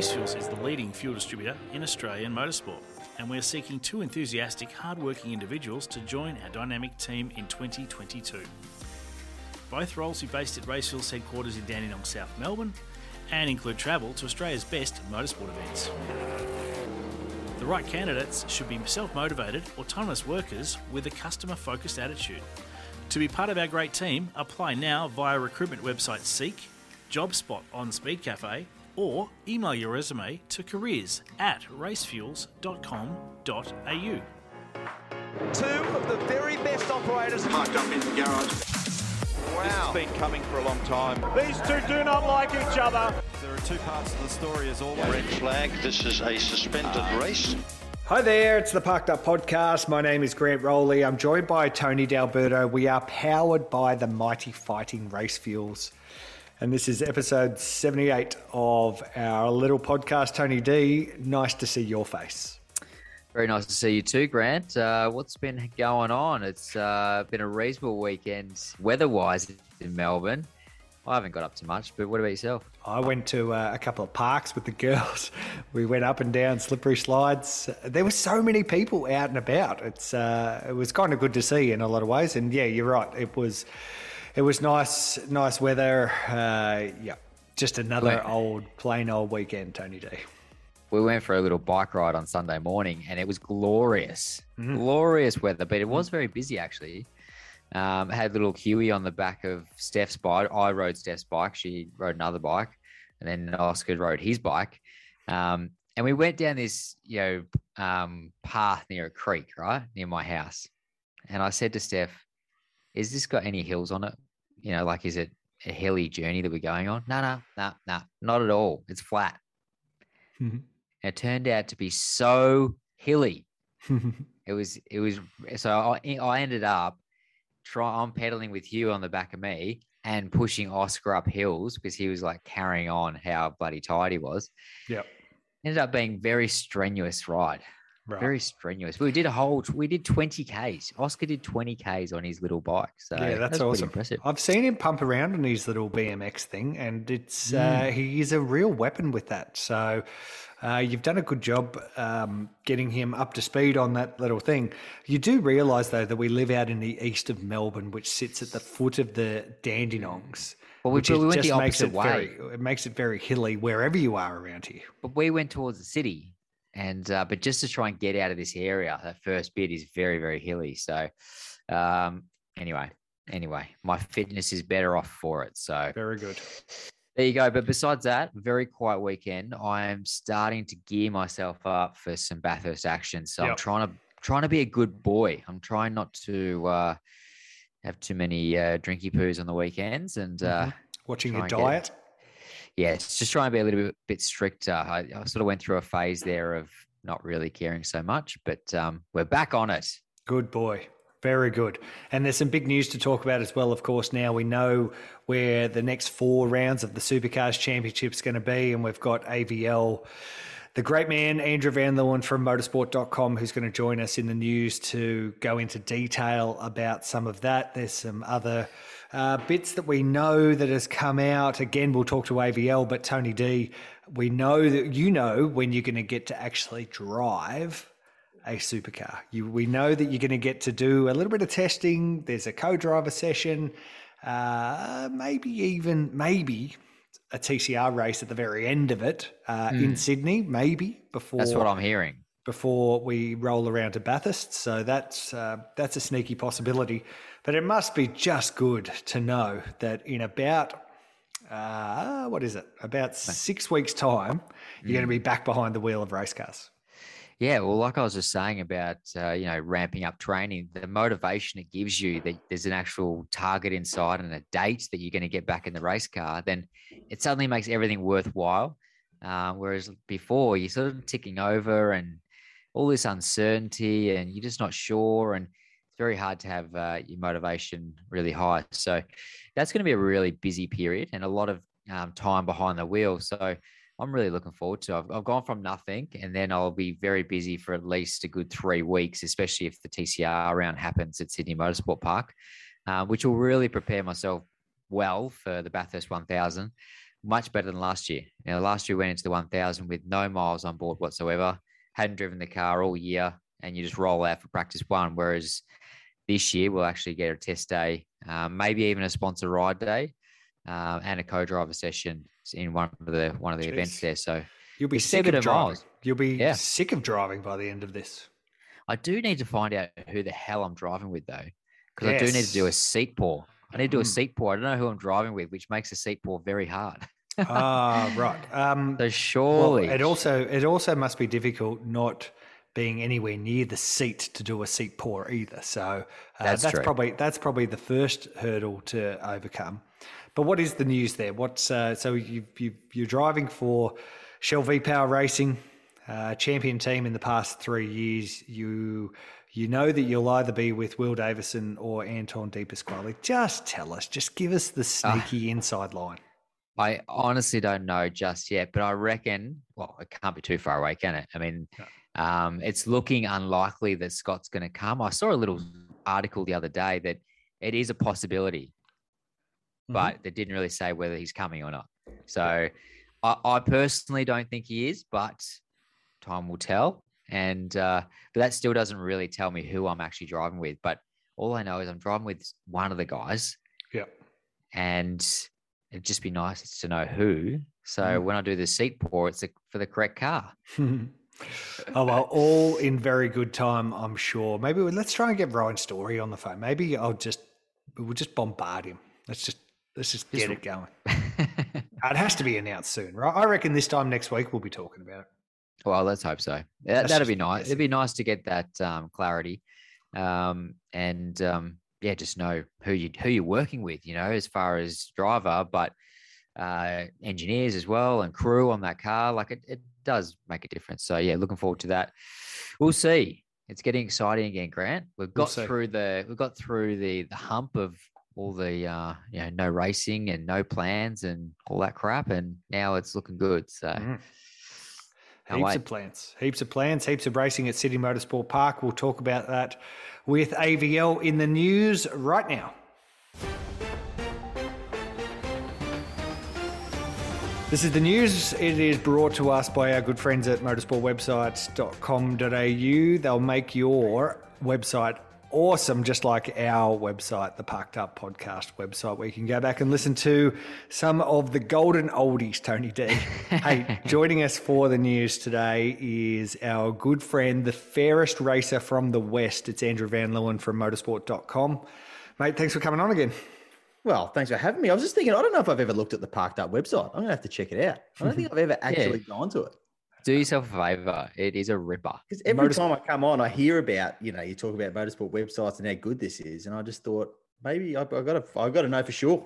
Racefuels is the leading fuel distributor in Australian motorsport, and we're seeking two enthusiastic, hard-working individuals to join our dynamic team in 2022. Both roles be based at Racefuels headquarters in Dandenong, South Melbourne, and include travel to Australia's best motorsport events. The right candidates should be self motivated, autonomous workers with a customer focused attitude. To be part of our great team, apply now via recruitment website Seek, JobSpot on Speed Cafe, or email your resume to careers at racefuels.com.au. Two of the very best operators. Parked up in the garage. Wow. This has been coming for a long time. These two do not like each other. There are two parts of the story as always. Red flag, this is a suspended ah. race. Hi there, it's the Parked Up Podcast. My name is Grant Rowley. I'm joined by Tony D'Alberto. We are powered by the mighty fighting Racefuels. And this is episode 78 of our little podcast. Tony D, nice to see your face. Very nice to see you too, Grant. Uh, what's been going on? It's uh, been a reasonable weekend weather-wise in Melbourne. I haven't got up to much, but what about yourself? I went to uh, a couple of parks with the girls. We went up and down slippery slides. There were so many people out and about. It's uh, it was kind of good to see in a lot of ways. And yeah, you're right. It was it was nice, nice weather. Uh, yeah, just another old plain old weekend, Tony D we went for a little bike ride on Sunday morning and it was glorious, mm. glorious weather, but it was very busy actually. Um, had little Huey on the back of Steph's bike. I rode Steph's bike. She rode another bike, and then Oscar rode his bike. Um, and we went down this, you know, um, path near a creek, right near my house. And I said to Steph, "Is this got any hills on it? You know, like is it a hilly journey that we're going on? No, no, no, no, not at all. It's flat." Mm-hmm it turned out to be so hilly. it was it was so I, I ended up try I'm pedaling with Hugh on the back of me and pushing Oscar up hills because he was like carrying on how bloody tired he was. Yeah. Ended up being very strenuous ride. Right. Very strenuous. We did a whole. We did twenty k's. Oscar did twenty k's on his little bike. So yeah, that's, that's awesome. Impressive. I've seen him pump around on his little BMX thing, and it's mm. uh, he is a real weapon with that. So uh, you've done a good job um, getting him up to speed on that little thing. You do realise, though, that we live out in the east of Melbourne, which sits at the foot of the Dandenongs. Well, we, which we went the opposite way. Very, it makes it very hilly wherever you are around here. But we went towards the city, and uh, but just to try and get out of this area, that first bit is very, very hilly. So, um, anyway, anyway, my fitness is better off for it. So very good. There you go. But besides that, very quiet weekend. I am starting to gear myself up for some Bathurst action. So yep. I'm trying to trying to be a good boy. I'm trying not to uh, have too many uh, drinky poos on the weekends and uh, mm-hmm. watching your diet. Yeah, just trying to be a little bit, bit stricter. I, I, sort of went through a phase there of not really caring so much, but um, we're back on it. Good boy. Very good. And there's some big news to talk about as well, of course. Now we know where the next four rounds of the Supercars Championship is going to be, and we've got AVL, the great man, Andrew Van Leeuwen from motorsport.com, who's going to join us in the news to go into detail about some of that. There's some other uh, bits that we know that has come out. Again, we'll talk to AVL, but Tony D, we know that you know when you're going to get to actually drive a supercar. You, we know that you're going to get to do a little bit of testing. There's a co-driver session, uh, maybe even maybe a TCR race at the very end of it uh, mm. in Sydney, maybe before. That's what I'm hearing. Before we roll around to Bathurst, so that's uh, that's a sneaky possibility. But it must be just good to know that in about uh, what is it? About six weeks' time, you're mm. going to be back behind the wheel of race cars. Yeah, well, like I was just saying about uh, you know ramping up training, the motivation it gives you that there's an actual target inside and a date that you're going to get back in the race car, then it suddenly makes everything worthwhile. Uh, whereas before, you're sort of ticking over and all this uncertainty, and you're just not sure, and very hard to have uh, your motivation really high. So that's going to be a really busy period and a lot of um, time behind the wheel. So I'm really looking forward to. I've, I've gone from nothing, and then I'll be very busy for at least a good three weeks, especially if the TCR round happens at Sydney Motorsport Park, uh, which will really prepare myself well for the Bathurst 1000. much better than last year. You know, last year we went into the 1000 with no miles on board whatsoever, hadn't driven the car all year, and you just roll out for practice one. Whereas this year we'll actually get a test day, um, maybe even a sponsor ride day, uh, and a co-driver session in one of the one of the Jeez. events there. So You'll be sick of of driving. miles. You'll be Yeah. sick of driving by the end of this. I do need to find out who the hell I'm driving with though, because I do need to do a seat pour. I need to do a Mm. seat pour. I don't know who I'm driving with, which makes a seat pour very hard. ah, right. Um, So well, surely, it also it also must be difficult not being anywhere near the seat to do a seat pour either. So uh, That's that's probably that's probably the first hurdle to overcome. But what is the news there? What's uh, so you you you're driving for Shell V Power Racing, uh, champion team in the past three years. You you know that you'll either be with Will Davison or Anton De Pasquale. Just tell us. Just give us the Ah. sneaky inside line. I honestly don't know just yet, but I reckon, well, it can't be too far away, can it? I mean, um, it's looking unlikely that Scott's going to come. I saw a little article the other day that it is a possibility, Mm-hmm. but they didn't really say whether he's coming or not. So I, I personally don't think he is, but time will tell. And uh, but that still doesn't really tell me who I'm actually driving with. But all I know is I'm driving with one of the guys, Yeah. and it'd just be nice to know who. So Mm. when I do the seat pour, it's for the correct car. oh well, all in very good time, I'm sure. Maybe we, let's try and get Ryan Story on the phone. Maybe I'll just we'll just bombard him. Let's just let's just get it going. It has to be announced soon, right? I reckon this time next week we'll be talking about it. Well, let's hope so. That, that'd be nice. It'd be nice to get that um, clarity, um, and um, yeah, just know who you who you're working with. You know, as far as driver, but uh, engineers as well and crew on that car. Like it, it does make a difference. So yeah, looking forward to that. We'll see. It's getting exciting again, Grant. We've We'll got through the we've got through the the hump of all the uh, you know no racing and no plans and all that crap, and now it's looking good. So. Mhm. Heaps wait. of plans, heaps of plans, heaps of racing at Sydney Motorsport Park. We'll talk about that with AVL in the news right now. This is the news. It is brought to us by our good friends at motorsportwebsites.com.au. They'll make your website awesome, just like our website, the Parked Up Podcast website, where you can go back and listen to some of the golden oldies, Tony D. hey, joining us for the news today is our good friend, the fairest racer from the West. It's Andrew Van Leeuwen from motorsport.com. Mate, thanks for coming on again. Well, thanks for having me. I was just thinking, I don't know if I've ever looked at the Parked Up website. I'm going to have to check it out. I don't think I've ever actually gone to it. Do yourself a favor. It is a ripper. Because every time I come on, I hear about, you know, you talk about motorsport websites and how good this is. And I just thought, maybe I've, I've got to, I've got to know for sure.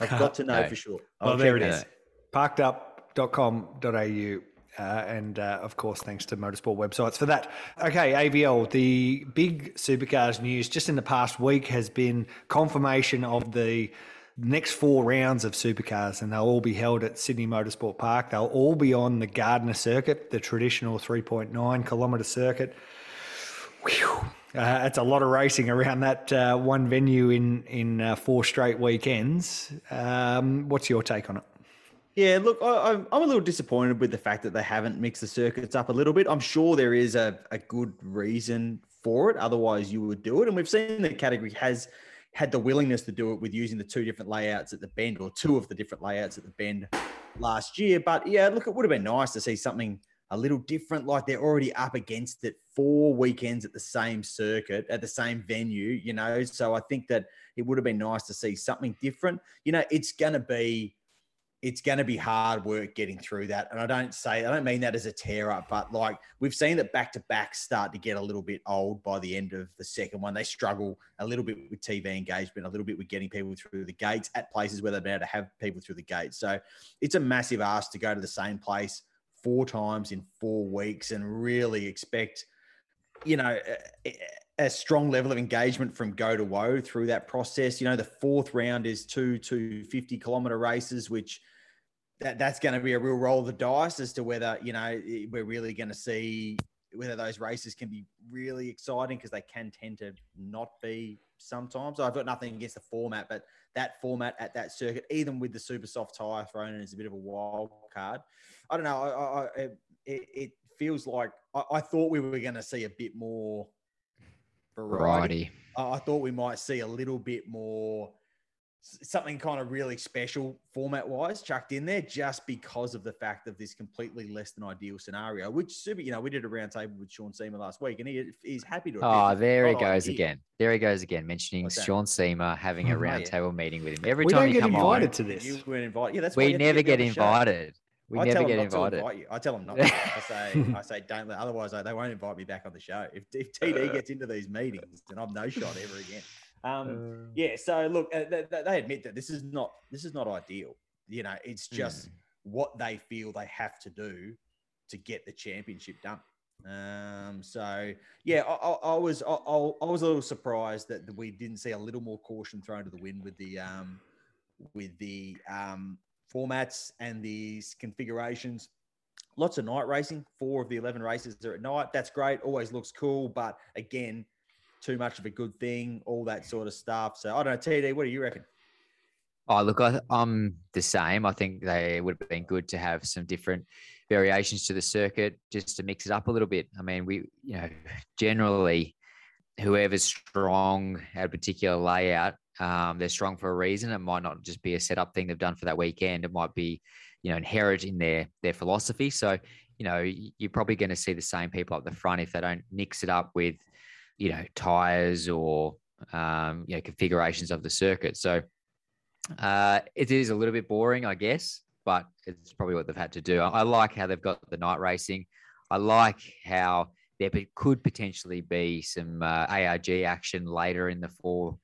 I've got to know No. for sure. Well, I'll there check it is. Parkedup.com.au. Uh, and uh, of course, thanks to motorsport websites for that. Okay, AVL, the big supercars news just in the past week has been confirmation of the next four rounds of supercars, and they'll all be held at Sydney Motorsport Park. They'll all be on the Gardner circuit, the traditional 3.9 kilometre circuit. Whew. Uh, it's a lot of racing around that uh, one venue in in uh, four straight weekends. Um, what's your take on it? Yeah, look, I, I'm, I'm a little disappointed with the fact that they haven't mixed the circuits up a little bit. I'm sure there is a, a good reason for it. Otherwise, you would do it. And we've seen the category has had the willingness to do it with using the two different layouts at the bend or two of the different layouts at the bend last year. But yeah, look, it would have been nice to see something a little different. Like they're already up against it four weekends at the same circuit, at the same venue, you know. So I think that it would have been nice to see something different. You know, it's going to be it's going to be hard work getting through that. And I don't say, I don't mean that as a tear up, but like we've seen that back to back start to get a little bit old by the end of the second one. They struggle a little bit with TV engagement, a little bit with getting people through the gates at places where they've been able to have people through the gates. So it's a massive ask to go to the same place four times in four weeks and really expect, you know, a, strong level of engagement from go to woe through that process. You know, the fourth round is two two fifty kilometer races, which that that's going to be a real roll of the dice as to whether you know we're really going to see whether those races can be really exciting because they can tend to not be sometimes. I've got nothing against the format, but that format at that circuit, even with the super soft tire thrown in, is a bit of a wild card. I don't know. I, I, it, it feels like I, I thought we were going to see a bit more variety. Variety. I thought we might see a little bit more something kind of really special format wise chucked in there just because of the fact of this completely less than ideal scenario, which super, you know, we did a round table with Sean Seamer last week and he is happy to. Oh, there he oh, goes ideal. again. There he goes again, mentioning Sean Seamer having a Oh, round yeah. table meeting with him. Every we time you get come invited on, to this. You weren't invited. Yeah, that's we never get on the show. invited. We I never tell get them not invited. To invite you. I tell them not. To. I say, I say, don't. let- Otherwise, they won't invite me back on the show. If, if TD gets into these meetings, then I'm no shot ever again. Um, yeah. So look, uh, they, they- admit that this is not this is not ideal. You know, it's just what they feel they have to do to get the championship done. Um, so yeah, I, I, I was I, I I was a little surprised that we didn't see a little more caution thrown to the wind with the um, with the um, formats and these configurations. Lots of night racing. Four of the eleven races are at night. That's great. Always looks cool, but again, too much of a good thing. All that sort of stuff. So I don't know, TD. What do you reckon? Oh, look, I, I'm the same. I think they would have been good to have some different variations to the circuit just to mix it up a little bit. I mean, we, you know, generally, whoever's strong at a particular layout, um, they're strong for a reason. It might not just be a setup thing they've done for that weekend. It might be, you know, inherent in their their philosophy. So, you know, you're probably going to see the same people up the front if they don't mix it up with, you know, tires or um, you know configurations of the circuit. So uh, it is a little bit boring, I guess, but it's probably what they've had to do. I, I like how they've got the night racing. I like how there could potentially be some uh, ARG action later in the four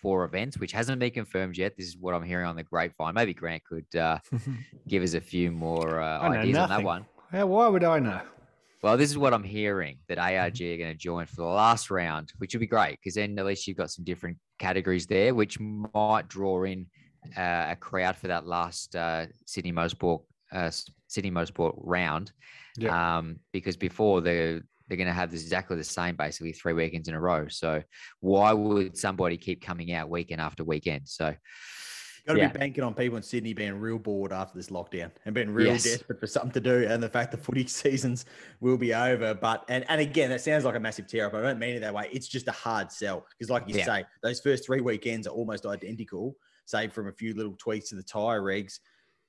four events, which hasn't been confirmed yet. This is what I'm hearing on the grapevine. Maybe Grant could uh, give us a few more uh, ideas on that one. Yeah, why would I know? Well, this is what I'm hearing that Mm-hmm. ARG are going to join for the last round, which would be great because then at least you've got some different categories there, which might draw in uh, a crowd for that last uh, Sydney Motorsport uh, Sydney Motorsport round. Yeah. Um, because before they're they're going to have this exactly the same, basically three weekends in a row. So why would somebody keep coming out weekend after weekend? So Got to Yeah. be banking on people in Sydney being real bored after this lockdown and being real Yes. desperate for something to do, and the fact the footy seasons will be over. But and and again, that sounds like a massive tear up. I don't mean it that way. It's just a hard sell because, like you Yeah. say, those first three weekends are almost identical, save from a few little tweaks to the tire regs.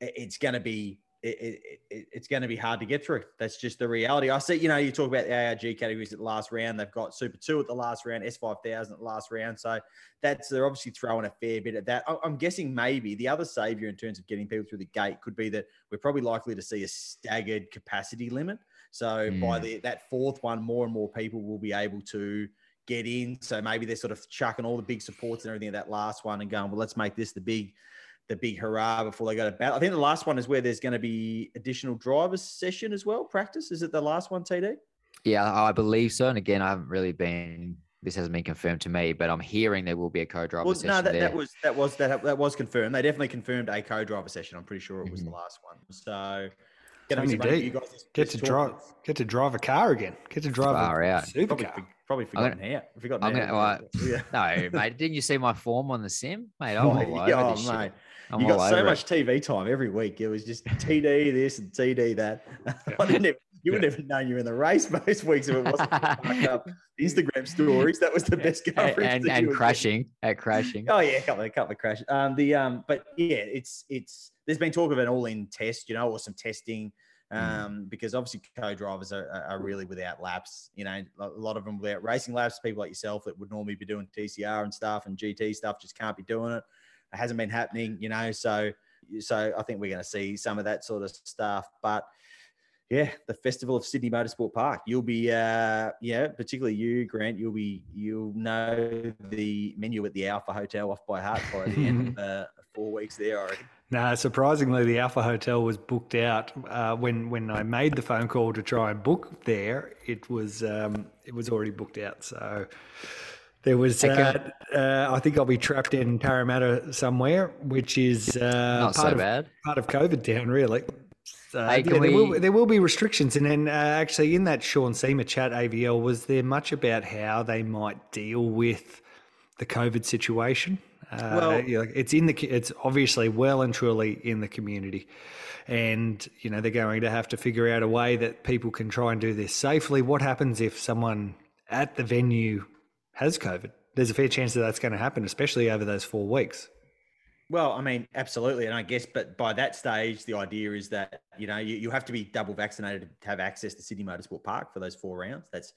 It's going to be. It, it, it, it's going to be hard to get through. That's just the reality. I see, you know, you talk about the ARG categories at the last round. They've got Super 2 at the last round, S5000 at the last round. So that's they're obviously throwing a fair bit at that. I'm guessing maybe the other savior in terms of getting people through the gate could be that we're probably likely to see a staggered capacity limit. So by Mm. the that fourth one, more and more people will be able to get in. So maybe they're sort of chucking all the big supports and everything at that last one and going, well, let's make this the big the big hurrah before they go to battle. I think the last one is where there's going to be additional drivers session as well. Practice is it the last one, TD? yeah, I believe so. And again, I haven't really been. This hasn't been confirmed to me, but I'm hearing there will be a co-driver session. Well, session no, that, there. that was that was that that was confirmed. They definitely confirmed a co-driver session. I'm pretty sure it was Mhm. the last one. So, gonna Tony be some fun for D, you guys this- Get this to drive, get to drive a car again. Get to drive Far a out. Probably, supercar. for- probably gonna- forgotten. Forgotten I'm gonna- yeah. No, mate, didn't you see my form on the sim, mate? I'm Oh, all over yeah, this shit. I'm you got so it. much TV time every week. It was just TD this and TD that. I didn't even, you would never known you were in the race most weeks if it wasn't fucked up Instagram stories. That was the best coverage. and, and getting. crashing at crashing. Oh yeah, a couple, a couple of crashes. Um, the um, but yeah, it's it's. There's been talk of an all-in test, you know, or some testing, um, because obviously co-drivers are- are really without laps. You know, a lot of them without racing laps. People like yourself that would normally be doing TCR and stuff and GT stuff just can't be doing it. It hasn't been happening, you know. So, so I think we're going to see some of that sort of stuff, but. Yeah, the Festival of Sydney Motorsport Park. You'll be, uh, yeah, particularly you, Grant. You'll be, you'll know the menu at the Alpha Hotel off by heart by the end of uh, four weeks there. I reckon. No, surprisingly, the Alpha Hotel was booked out uh, when when I made the phone call to try and book there. It was um, it was already booked out. So there was. Uh, uh, I think I'll be trapped in Parramatta somewhere, which is uh, Not part so of bad. part of COVID town, really. So, Hey, yeah, can there, will, there will be restrictions, and then uh, actually in that Sean Seamer chat AVL, was there much about how they might deal with the COVID situation. Uh, Well- you know, it's in the it's obviously well and truly in the community, and you know they're going to have to figure out a way that people can try and do this safely. What happens if someone at the venue has COVID? There's a fair chance that that's going to happen, especially over those four weeks. Well, I mean, absolutely, and I guess, but by that stage, the idea is that you know you, you have to be double vaccinated to have access to Sydney Motorsport Park for those four rounds. That's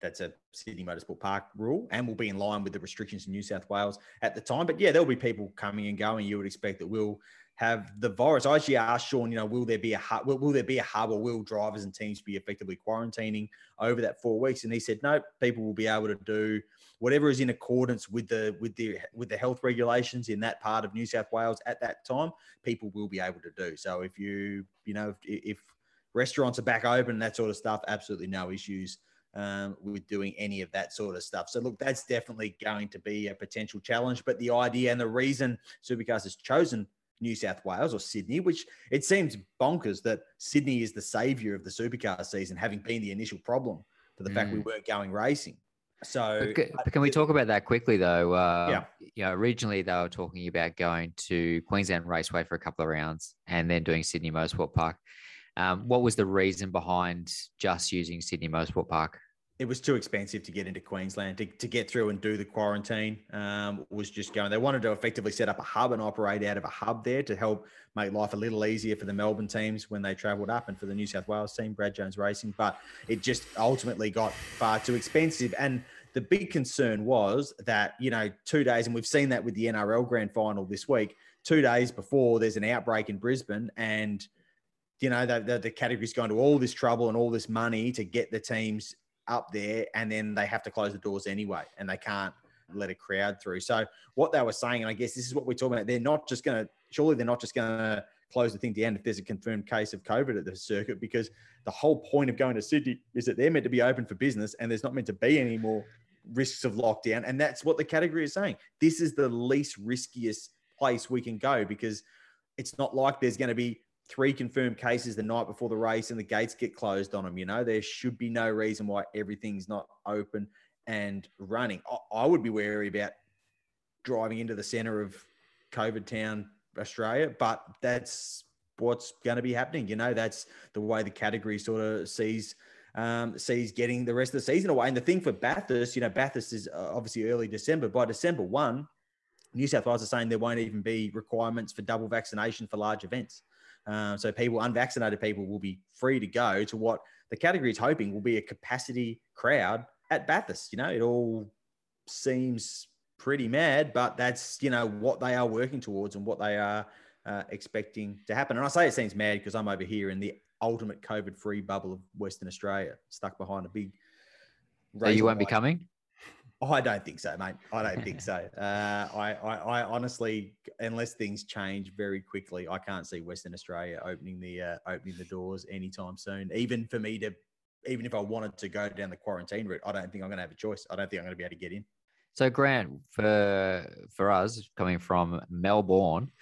that's a Sydney Motorsport Park rule, and will be in line with the restrictions in New South Wales at the time. But yeah, there'll be people coming and going. You would expect that we'll have the virus. I actually asked Sean, you know, will there be a hub? Will, will there be a hub, or will drivers and teams be effectively quarantining over that four weeks? And he said, no, people will be able to do whatever is in accordance with the with the with the health regulations in that part of New South Wales at that time, people will be able to do. So if you you know if, if restaurants are back open that sort of stuff, absolutely no issues um, with doing any of that sort of stuff. So look, that's definitely going to be a potential challenge. But the idea and the reason Supercars has chosen New South Wales or Sydney, which it seems bonkers that Sydney is the savior of the supercar season, having been the initial problem for the fact we weren't going racing. So, But, but can we talk about that quickly though? Uh, Yeah. You know, originally they were talking about going to Queensland Raceway for a couple of rounds and then doing Sydney Motorsport Park. Um, what was the reason behind just using Sydney Motorsport Park? It was too expensive to get into Queensland to, to get through and do the quarantine. Um, was just going. They wanted to effectively set up a hub and operate out of a hub there to help make life a little easier for the Melbourne teams when they travelled up and for the New South Wales team, Brad Jones Racing. But it just ultimately got far too expensive. And the big concern was that you know two days, and we've seen that with the NRL Grand Final this week. Two days before there's an outbreak in Brisbane and you know, the, the, the category's going to all this trouble and all this money to get the teams up there, and then they have to close the doors anyway, and they can't let a crowd through. So what they were saying, and I guess this is what we're talking about, they're not just going to, surely they're not just going to close the thing down if there's a confirmed case of COVID at the circuit, because the whole point of going to Sydney is that they're meant to be open for business, and there's not meant to be any more risks of lockdown. And that's what the category is saying. This is the least riskiest place we can go because it's not like there's going to be three confirmed cases the night before the race and the gates get closed on them. You know, there should be no reason why everything's not open and running. I, I would be wary about driving into the center of COVID town, Australia, but that's what's going to be happening. You know, that's the way the category sort of sees um, sees getting the rest of the season away. And the thing for Bathurst, you know, Bathurst is uh, obviously early December. By December one, New South Wales are saying there won't even be requirements for double vaccination for large events. Um, so people, unvaccinated people, will be free to go to what the category is hoping will be a capacity crowd at Bathurst. You know, it all seems pretty mad, but that's you know what they are working towards and what they are uh, expecting to happen. And I say it seems mad because I'm over here in the ultimate COVID-free bubble of Western Australia, stuck behind a big. So you won't be coming? Oh, I don't think so, mate. I don't think so. Uh, I, I, I honestly, unless things change very quickly, I can't see Western Australia opening the uh, opening the doors anytime soon. Even for me to, even if I wanted to go down the quarantine route, I don't think I'm going to have a choice. I don't think I'm going to be able to get in. So Grant, for for us coming from Melbourne,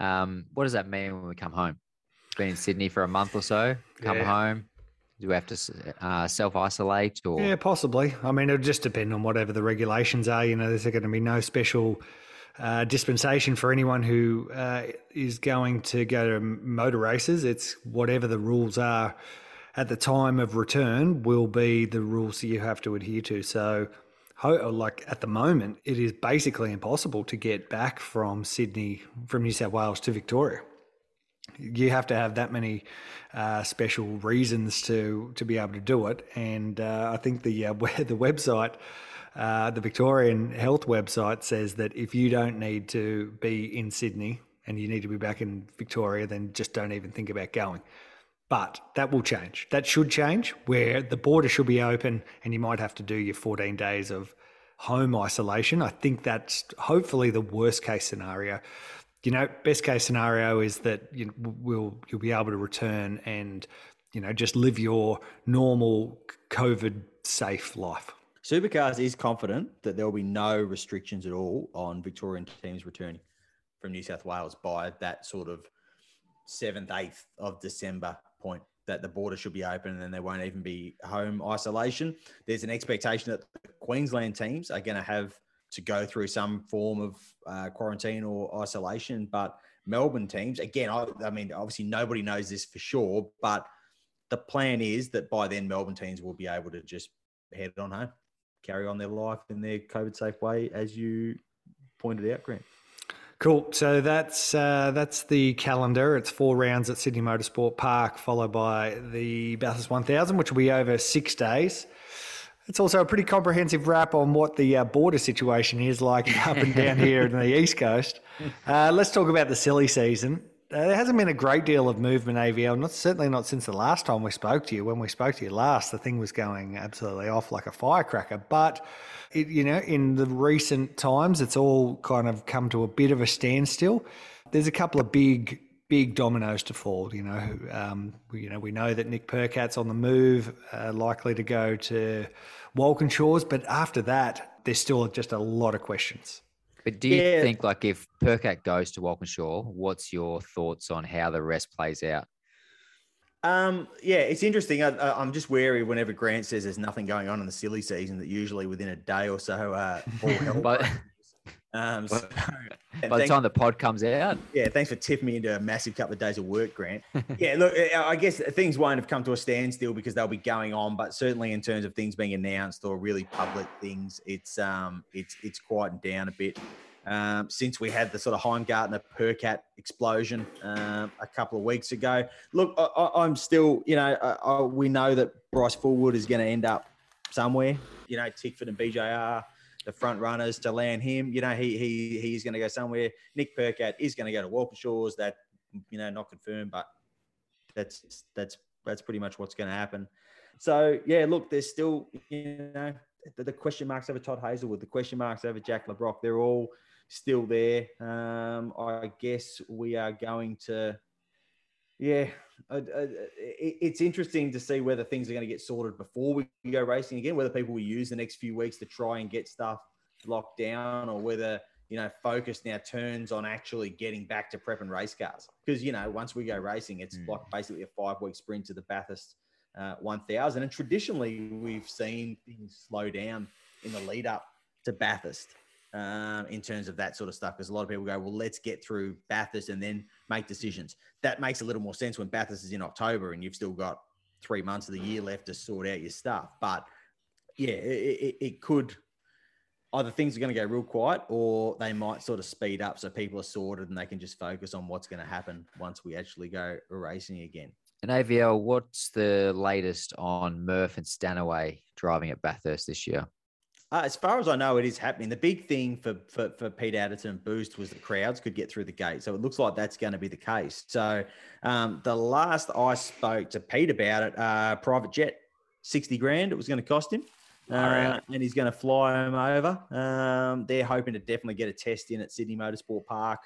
um, what does that mean when we come home? Been in Sydney for a month or so. Come Yeah. home. Do we have to uh, self isolate or? Yeah, possibly. I mean, it'll just depend on whatever the regulations are. You know, there's going to be no special uh, dispensation for anyone who uh, is going to go to motor races. It's whatever the rules are at the time of return will be the rules that you have to adhere to. So, like at the moment, it is basically impossible to get back from Sydney, from New South Wales to Victoria you have to have that many uh, special reasons to to be able to do it. And uh, I think the uh, the website, uh, the Victorian Health website, says that if you don't need to be in Sydney and you need to be back in Victoria, then just don't even think about going. But that will change. That should change, where the border should be open, and you might have to do your 14 days of home isolation. I think that's hopefully the worst case scenario you know, best case scenario is that you know, will you'll be able to return and you know just live your normal COVID safe life. Supercars is confident that there will be no restrictions at all on Victorian teams returning from New South Wales by that sort of seventh, eighth of December point. That the border should be open and there won't even be home isolation. There's an expectation that the Queensland teams are going to have to go through some form of uh, quarantine or isolation. But Melbourne teams, again, I, I mean, obviously nobody knows this for sure, but the plan is that by then Melbourne teams will be able to just head on home, carry on their life in their COVID safe way, as you pointed out, Grant. Cool. So that's uh, that's the calendar. It's four rounds at Sydney Motorsport Park, followed by the Bathurst 1000, which will be over six days. It's also a pretty comprehensive wrap on what the uh, border situation is like up and down here in the East Coast. Uh, let's talk about the silly season. Uh, there hasn't been a great deal of movement AVL, not certainly not since the last time we spoke to you. When we spoke to you last, the thing was going absolutely off like a firecracker. But it, you know, in the recent times, it's all kind of come to a bit of a standstill. There's a couple of big big dominoes to fall. You know, um, we, you know, we know that Nick Percat's on the move, uh, likely to go to Walkinshaws, but after that, there's still just a lot of questions. But do you yeah. think, like, if Percat goes to Walkinshaw, what's your thoughts on how the rest plays out? Um, yeah, it's interesting. I, am just wary whenever Grant says there's nothing going on in the silly season that usually within a day or so, uh, all hell but, um, so, by the time the pod comes out. Yeah, thanks for tipping me into a massive couple of days of work, Grant. yeah, look, I guess things won't have come to a standstill because they'll be going on, but certainly in terms of things being announced or really public things, it's um, it's it's quieted down a bit. Um, since we had the sort of Heimgartner Percat explosion um, a couple of weeks ago. Look, I, am still, you know, I, I, we know that Bryce Fullwood is going to end up somewhere. You know, Tickford and BJR the front runners to land him. You know, he he he's going to go somewhere. Nick Percat is going to go to Walkinshaws. That you know, not confirmed, but that's that's that's pretty much what's going to happen. So yeah, look, there's still you know the, the, question marks over Todd Hazelwood, the question marks over Jack Le Brocq. They're all still there. Um, I guess we are going to yeah, uh, uh, it's interesting to see whether things are going to get sorted before we go racing again, whether people will use the next few weeks to try and get stuff locked down, or whether you know focus now turns on actually getting back to prep and race cars. Because you know once we go racing, it's mm. like basically a five week sprint to the Bathurst uh, 1000, and traditionally we've seen things slow down in the lead up to Bathurst um, in terms of that sort of stuff. Because a lot of people go, well, let's get through Bathurst and then make decisions. That makes a little more sense when Bathurst is in October and you've still got three months of the year left to sort out your stuff. But yeah, it, it, it could either things are going to go real quiet or they might sort of speed up so people are sorted and they can just focus on what's going to happen once we actually go racing again. And AVL, what's the latest on Murph and Stanaway driving at Bathurst this year? Uh, as far as I know, it is happening. The big thing for, for, for Pete Adderton Boost was the crowds could get through the gate. So it looks like that's going to be the case. So um, the last I spoke to Pete about it, uh, private jet, 60 grand it was going to cost him. Uh, and he's going to fly him over. Um, they're hoping to definitely get a test in at Sydney Motorsport Park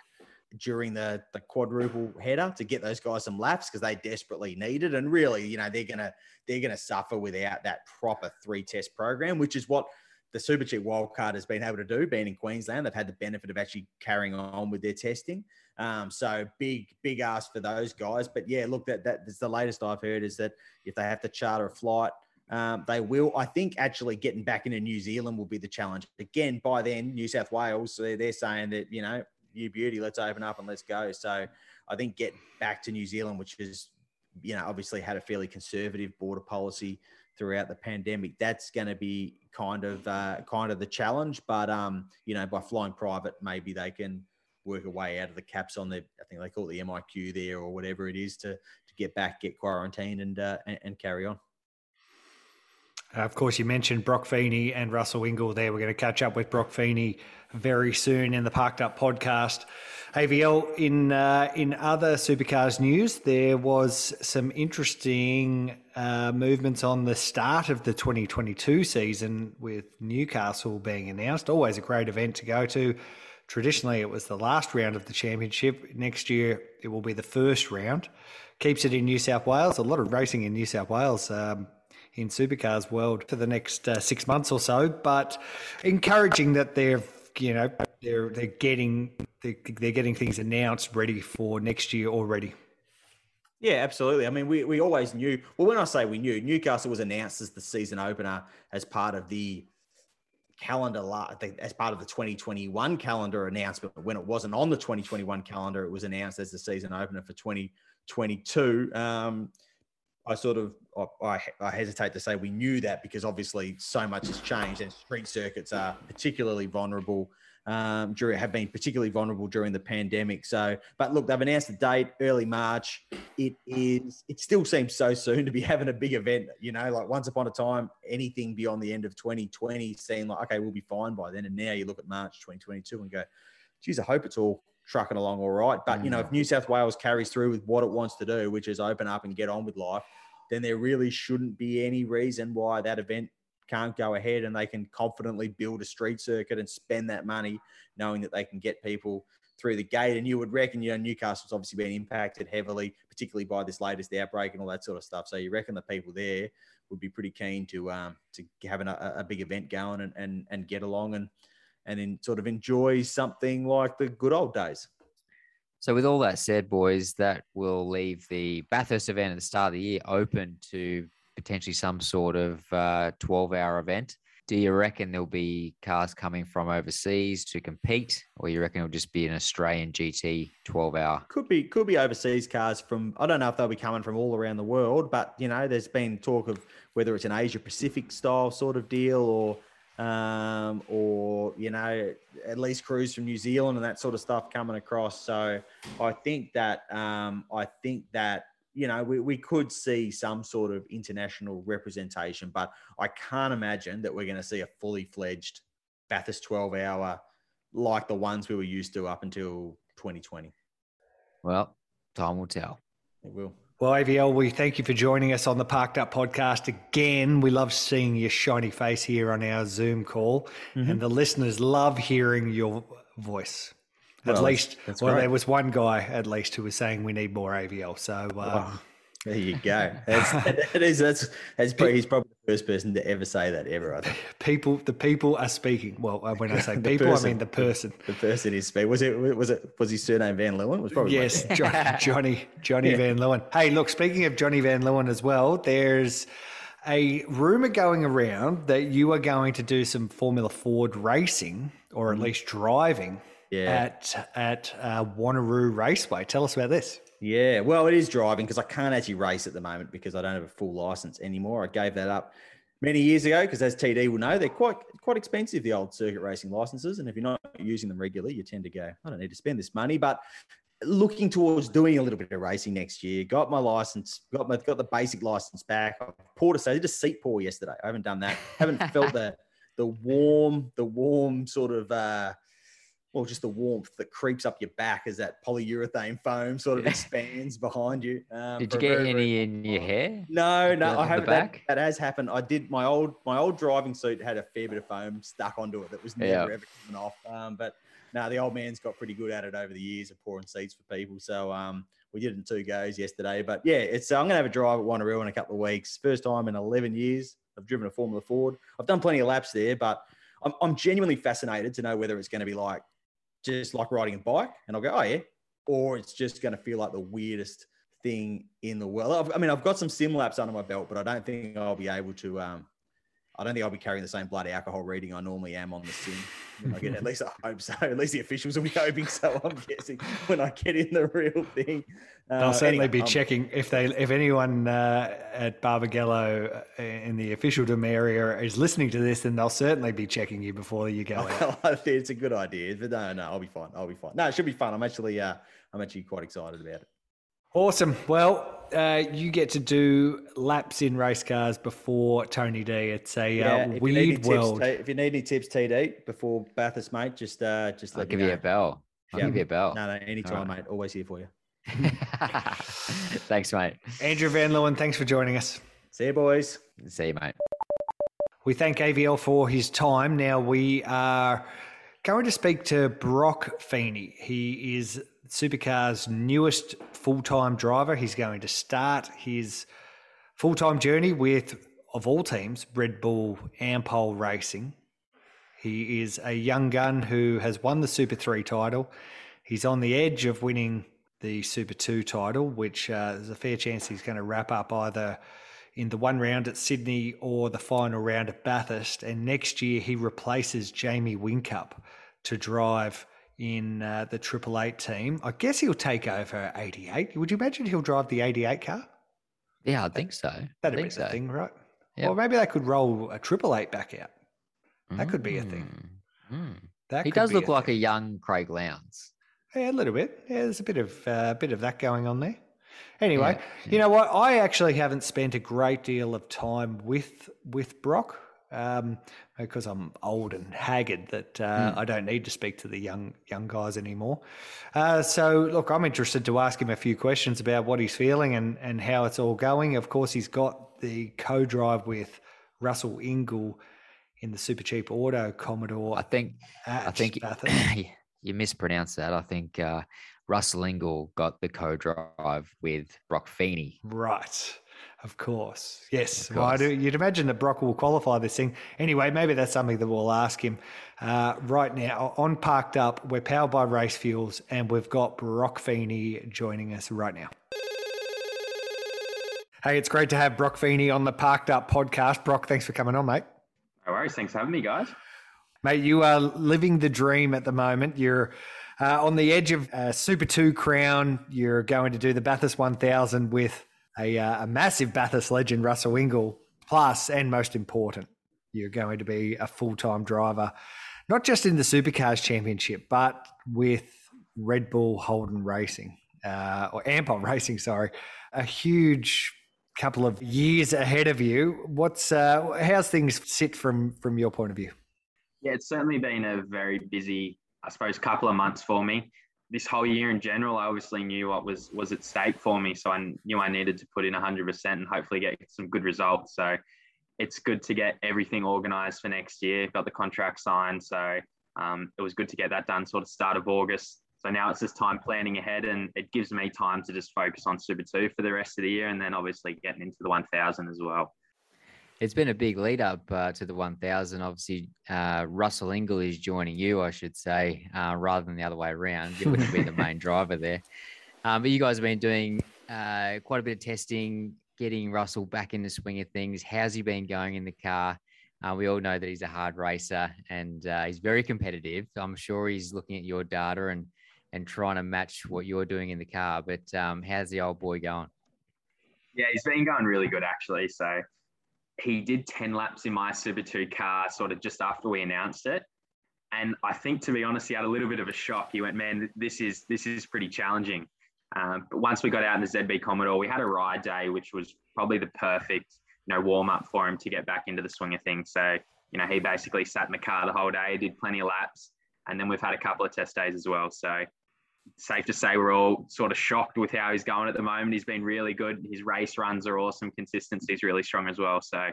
during the the quadruple header to get those guys some laps because they desperately need it. And really, you know, they're gonna they're gonna suffer without that proper three test program, which is what the super cheap Wildcard has been able to do, being in Queensland. They've had the benefit of actually carrying on with their testing. Um, so big, big ask for those guys. But yeah, look, that that's the latest I've heard is that if they have to charter a flight, um, they will. I think actually getting back into New Zealand will be the challenge. Again, by then, New South Wales, they're, they're saying that, you know, you beauty, let's open up and let's go. So I think get back to New Zealand, which is, you know, obviously had a fairly conservative border policy throughout the pandemic. That's going to be kind of uh, kind of the challenge. But um, you know, by flying private, maybe they can work a way out of the caps on the I think they call it the MIQ there or whatever it is to to get back, get quarantined, and uh, and, and carry on. Uh, of course, you mentioned Brock Feeney and Russell Ingall there. We're going to catch up with Brock Feeney very soon in the Parked Up podcast. AVL, in uh, in other supercars news, there was some interesting uh, movements on the start of the 2022 season with Newcastle being announced. Always a great event to go to. Traditionally, it was the last round of the championship. Next year, it will be the first round. Keeps it in New South Wales. A lot of racing in New South Wales. Um, in supercars world for the next uh, six months or so. But encouraging that they're you know they're they're getting they're, they're getting things announced ready for next year already. Yeah, absolutely. I mean, we, we always knew. Well, when I say we knew, Newcastle was announced as the season opener as part of the calendar as part of the 2021 calendar announcement. When it wasn't on the 2021 calendar, it was announced as the season opener for 2022. Um, I sort of I, I, hesitate to say we knew that because obviously so much has changed and street circuits are particularly vulnerable um, during have been particularly vulnerable during the pandemic. So, but look, they've announced the date early March. It is. It still seems so soon to be having a big event. You know, like once upon a time, anything beyond the end of 2020 seemed like okay, we'll be fine by then. And now you look at March 2022 and go, geez, I hope it's all trucking along all right. But you know, if New South Wales carries through with what it wants to do, which is open up and get on with life, then there really shouldn't be any reason why that event can't go ahead and they can confidently build a street circuit and spend that money knowing that they can get people through the gate. And you would reckon, you know, Newcastle's obviously been impacted heavily, particularly by this latest outbreak and all that sort of stuff. So you reckon the people there would be pretty keen to um, to have an, a, a, big event going and, and and get along and and then sort of enjoy something like the good old days. So, with all that said, boys, that will leave the Bathurst event at the start of the year open to potentially some sort of uh, 12 hour event. Do you reckon there'll be cars coming from overseas to compete, or you reckon it'll just be an Australian GT 12 hour? Could be, could be overseas cars from. I don't know if they'll be coming from all around the world, but you know, there's been talk of whether it's an Asia Pacific style sort of deal, or um, or you know, at least crews from New Zealand and that sort of stuff coming across. So I think that um, I think that you know, we, we could see some sort of international representation, but I can't imagine that we're going to see a fully fledged Bathurst 12 hour like the ones we were used to up until 2020. Well, time will tell. It will. Well, AVL, we thank you for joining us on the Parked Up podcast again. We love seeing your shiny face here on our Zoom call, mm-hmm. and the listeners love hearing your voice. At well, least, that's, that's well, there was one guy at least who was saying we need more AVL. So um, oh, there you go. That's, that is that's that's probably, he's probably the first person to ever say that ever. I think people, the people are speaking. Well, uh, when I say people, person, I mean the person. The, the person is speaking. Was it was it was his surname Van Leeuwen? Was probably yes, John, Johnny Johnny yeah. Van Leeuwen. Hey, look, speaking of Johnny Van Leeuwen as well, there's a rumor going around that you are going to do some Formula Ford racing, or at mm. least driving yeah. at at uh, Wanneroo Raceway. Tell us about this. Yeah, well, it is driving because I can't actually race at the moment because I don't have a full license anymore. I gave that up many years ago because, as TD will know, they're quite quite expensive. The old circuit racing licenses, and if you're not using them regularly, you tend to go, I don't need to spend this money. But looking towards doing a little bit of racing next year. Got my license, got my got the basic license back. I poured a I did a seat pour yesterday. I haven't done that. haven't felt the the warm, the warm sort of uh, well, just the warmth that creeps up your back as that polyurethane foam sort of expands behind you. Um, did you get very, any very, in your hair? No, no, I haven't. That, that, has happened. I did. My old my old driving suit had a fair bit of foam stuck onto it that was never ever coming off. Um, but now the old man's got pretty good at it over the years of pouring seats for people. So um, we did it in two goes yesterday. But yeah, it's I'm gonna have a drive at Wanneroo in a couple of weeks. First time in 11 years. I've driven a Formula Ford. I've done plenty of laps there, but I'm, I'm genuinely fascinated to know whether it's going to be like just like riding a bike, and I'll go, oh yeah, or it's just going to feel like the weirdest thing in the world. I've, i mean, I've got some sim laps under my belt, but I don't think I'll be able to. Um, I don't think I'll be carrying the same bloody alcohol reading I normally am on the sim. I get, at least I hope so. At least the officials will be hoping so. I'm guessing when I get in the real thing. Uh, They'll certainly anyway, be um, checking if they if anyone uh, at Barbagallo uh, in the officialdom area is listening to this, then they'll certainly be checking you before you go out. it's a good idea, but no, no, I'll be fine. I'll be fine. No, it should be fun. I'm actually, uh, I'm actually quite excited about it. Awesome. Well, uh, you get to do laps in race cars before Tony D. It's a uh, yeah, uh, weird world. Tips, if you need any tips, TD, before Bathurst, mate, just uh, just I'll give you a bell. I'll yeah. give you a bell. No, no, anytime, right. mate. Always here for you. thanks, mate. Andrew Van Leeuwen, thanks for joining us. See you, boys. See you, mate. We thank AVL for his time. Now we are going to speak to Brock Feeney. He is Supercar's newest full time driver. He's going to start his full time journey with, of all teams, Red Bull Ampol Racing. He is a young gun who has won the Super 3 title. He's on the edge of winning the Super 2 title, which uh, there's a fair chance he's going to wrap up either in the one round at Sydney or the final round at Bathurst. And next year he replaces Jamie Whincup to drive in uh, the Triple Eight team. I guess he'll take over 88. Would you imagine he'll drive the 88 car? Yeah, I think so. That'd be think the so. thing, right? Yep. Or maybe they could roll a Triple Eight back out. That could be a thing. Mm, mm. That He could does be look like a young Craig Lowndes. Yeah, a little bit. Yeah, there's a bit of uh, bit of that going on there. Anyway, Yeah, you know what? I actually haven't spent a great deal of time with with Brock um, because I'm old and haggard. That uh, Hmm. I don't need to speak to the young young guys anymore. Uh, so, look, I'm interested to ask him a few questions about what he's feeling and and how it's all going. Of course, he's got the co-drive with Russell Ingall in the super cheap auto Commodore. I think I think you, you mispronounced that. I think uh, Russell Ingall got the co-drive with Brock Feeney. Right. Of course. Yes. Of Well, I course. do, you'd imagine that Brock will qualify this thing. Anyway, maybe that's something that we'll ask him. Uh, right now, on Parked Up, we're powered by Racefuels, and we've got Brock Feeney joining us right now. Hey, it's great to have Brock Feeney on the Parked Up podcast. Brock, thanks for coming on, mate. No worries. Thanks for having me, guys. Mate, you are living the dream at the moment. You're uh, on the edge of a Super 2 crown. You're going to do the Bathurst 1000 with a, uh, a massive Bathurst legend, Russell Ingall. Plus, and most important, you're going to be a full time driver, not just in the Supercars Championship, but with Red Bull Holden Racing, uh, or Ampol Racing, sorry. A huge couple of years ahead of you. What's uh, how's things sit from from your point of view? Yeah, it's certainly been a very busy, I suppose, couple of months for me. This whole year in general, I obviously knew what was was at stake for me, so I knew I needed to put in 100% and hopefully get some good results. So it's good to get everything organised for next year. Got the contract signed, so um, it was good to get that done sort of start of August. So now it's just time planning ahead, and it gives me time to just focus on Super Two for the rest of the year, and then obviously getting into the 1000 as well. It's been a big lead up uh, to the 1000. Obviously, uh, Russell Ingall is joining you, I should say, uh, rather than the other way around. You wouldn't be the main driver there. Um, but you guys have been doing uh, quite a bit of testing, getting Russell back in the swing of things. How's he been going in the car? Uh, we all know that he's a hard racer and uh, he's very competitive. I'm sure he's looking at your data and and trying to match what you're doing in the car. But um, how's the old boy going? Yeah, he's been going really good actually. So he did 10 laps in my Super 2 car sort of just after we announced it. And I think to be honest, he had a little bit of a shock. He went, man, this is this is pretty challenging. Um, but once we got out in the ZB Commodore, we had a ride day, which was probably the perfect, you know, warm up for him to get back into the swing of things. So, you know, he basically sat in the car the whole day, did plenty of laps, and then we've had a couple of test days as well. So safe to say we're all sort of shocked with how he's going at the moment. He's been really good. His race runs are awesome. Consistency's really strong as well. So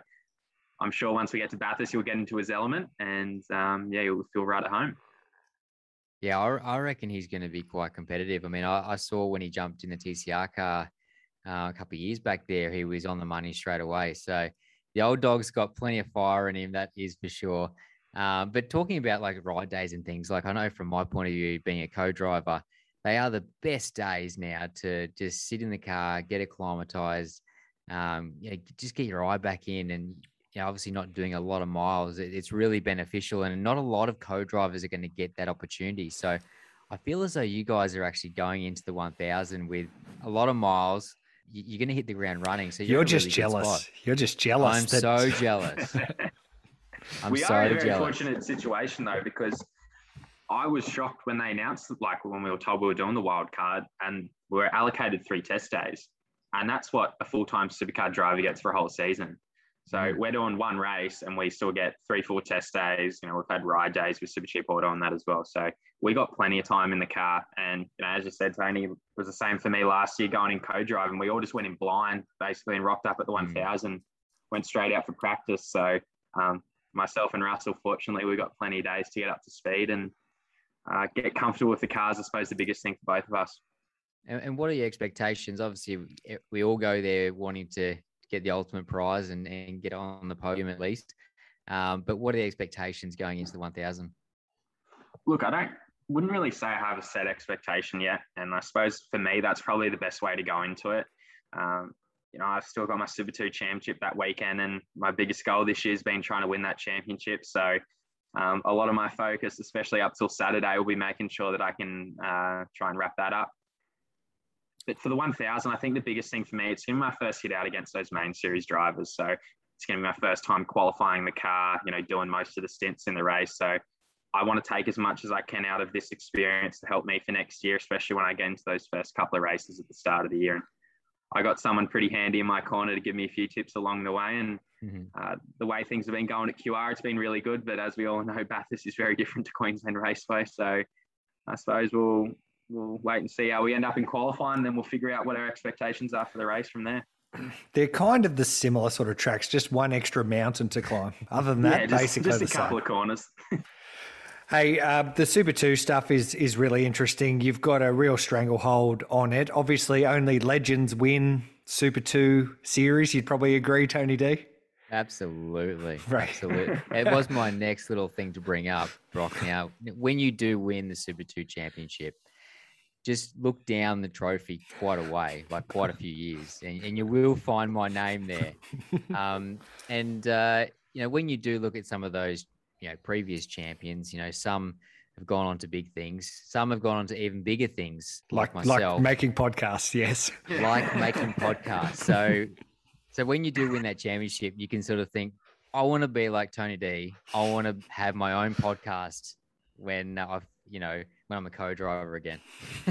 I'm sure once we get to Bathurst, he'll get into his element and um, yeah, he'll feel right at home. Yeah, I, I reckon he's going to be quite competitive. I mean, I, I saw when he jumped in the TCR car uh, a couple of years back there, he was on the money straight away. So the old dog's got plenty of fire in him, that is for sure. Um, but talking about like ride days and things, like I know from my point of view, being a co-driver, they are the best days now to just sit in the car, get acclimatized, um, you know, just get your eye back in, and you know, obviously not doing a lot of miles. It, it's really beneficial, and not a lot of co-drivers are going to get that opportunity. So I feel as though you guys are actually going into the 1000 with a lot of miles. You- You're going to hit the ground running. So you're, You're just really jealous. You're just jealous. I'm that- so jealous. I'm we so are in a very jealous. fortunate situation though, because I was shocked when they announced, that, like when we were told we were doing the wild card and we were allocated three test days. And that's what a full time supercar driver gets for a whole season. So Mm. we're doing one race and we still get three full test days. You know, we've had ride days with Super Cheap Auto on that as well. So we got plenty of time in the car. And, you know, as you said, Tony, it was the same for me last year going in co driving. We all just went in blind basically and rocked up at the Mm. 1000, went straight out for practice. So, um, myself and Russell, fortunately, we got plenty of days to get up to speed and uh, get comfortable with the cars. I suppose the biggest thing for both of us. And, and what are your expectations? Obviously, we- we all go there wanting to get the ultimate prize and, and get on the podium at least. Um, but what are the expectations going into the 1000? Look, I don't wouldn't really say I have a set expectation yet, and I suppose for me that's probably the best way to go into it. Um, you know, I've still got my Super 2 championship that weekend, and my biggest goal this year has been trying to win that championship. So, um, a lot of my focus, especially up till Saturday, will be making sure that I can uh, try and wrap that up. But for the 1000, I think the biggest thing for me, it's going to be my first hit out against those main series drivers. So, it's going to be my first time qualifying the car, you know, doing most of the stints in the race. So, I want to take as much as I can out of this experience to help me for next year, especially when I get into those first couple of races at the start of the year. And I got someone pretty handy in my corner to give me a few tips along the way. And mm-hmm. uh, the way things have been going at QR, it's been really good. But as we all know, Bathurst is very different to Queensland Raceway. So I suppose we'll we'll wait and see how we end up in qualifying, and then we'll figure out what our expectations are for the race from there. They're kind of the similar sort of tracks, just one extra mountain to climb. Other than that, yeah, just, basically just a couple same. of corners. Hey, uh, the Super 2 stuff is is really interesting. You've got a real stranglehold on it. Obviously, only legends win Super 2 series. You'd probably agree, Tony D? Absolutely. Right. Absolutely. it was my next little thing to bring up, Brock. Now, when you do win the Super 2 championship, just look down the trophy quite a way, like quite a few years, and, and you will find my name there. Um, and, uh, you know, when you do look at some of those you know previous champions. You know, some have gone on to big things. Some have gone on to even bigger things, like, like myself, like making podcasts. Yes, like making podcasts. So, so when you do win that championship, you can sort of think, I want to be like Tony D. I want to have my own podcast when I've you know when I'm a co-driver again.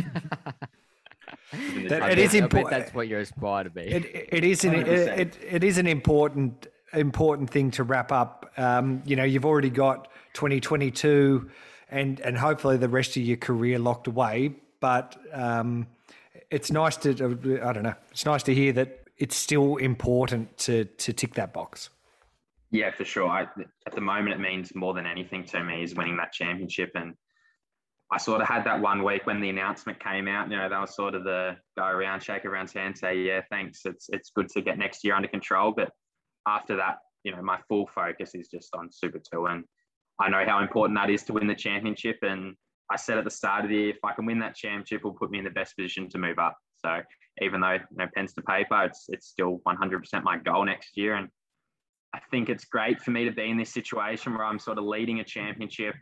that, it is important. That's what you aspire to be. It, it is an it, it, it is an important important thing to wrap up. Um, you know, you've already got 2022 and and hopefully the rest of your career locked away. But um, it's nice to I don't know. It's nice to hear that it's still important to to tick that box. Yeah, for sure. I, at the moment, it means more than anything to me is winning that championship. And I sort of had that one week when the announcement came out. You know, that was sort of the go around, shake everyone's hand, say, "Yeah, thanks. It's it's good to get next year under control." But after that, you know, my full focus is just on Super 2. And I know how important that is to win the championship. And I said at the start of the year, if I can win that championship, will put me in the best position to move up. So even though, you know, pens to paper, it's, it's still 100% my goal next year. And I think it's great for me to be in this situation where I'm sort of leading a championship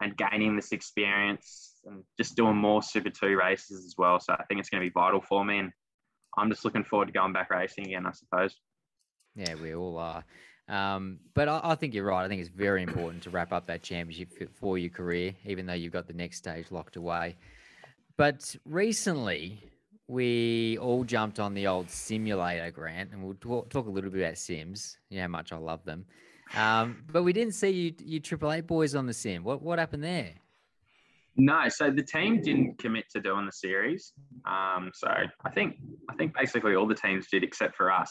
and gaining this experience and just doing more Super 2 races as well. So I think it's going to be vital for me. And I'm just looking forward to going back racing again, I suppose. Yeah, we all are. Um, but I, I, think you're right. I think it's very important to wrap up that championship for your career, even though you've got the next stage locked away. But recently, we all jumped on the old simulator, Grant, and we'll talk, talk a little bit about Sims. You know how much I love them. Um, but we didn't see you, you Triple Eight boys on the sim. What what happened there? No, so the team didn't commit to doing the series. Um, so I think I think basically all the teams did except for us.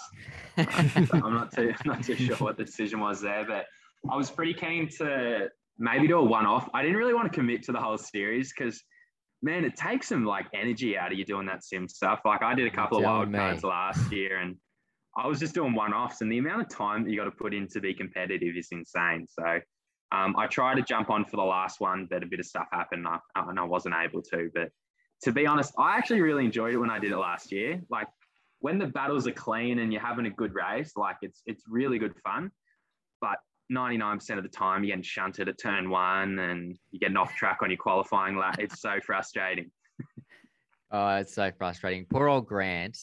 Um, so I'm not too not too sure what the decision was there, but I was pretty keen to maybe do a one-off. I didn't really want to commit to the whole series because man, it takes some like energy out of you doing that sim stuff. Like I did a couple of wild cards last year and I was just doing one-offs and the amount of time that you got to put in to be competitive is insane. So um, I tried to jump on for the last one, but a bit of stuff happened and I, and I wasn't able to. But to be honest, I actually really enjoyed it when I did it last year. Like when the battles are clean and you're having a good race, like it's it's really good fun. But 99% of the time, you're getting shunted at turn one and you're getting off track on your qualifying lap. It's so frustrating. oh, it's so frustrating. Poor old Grant.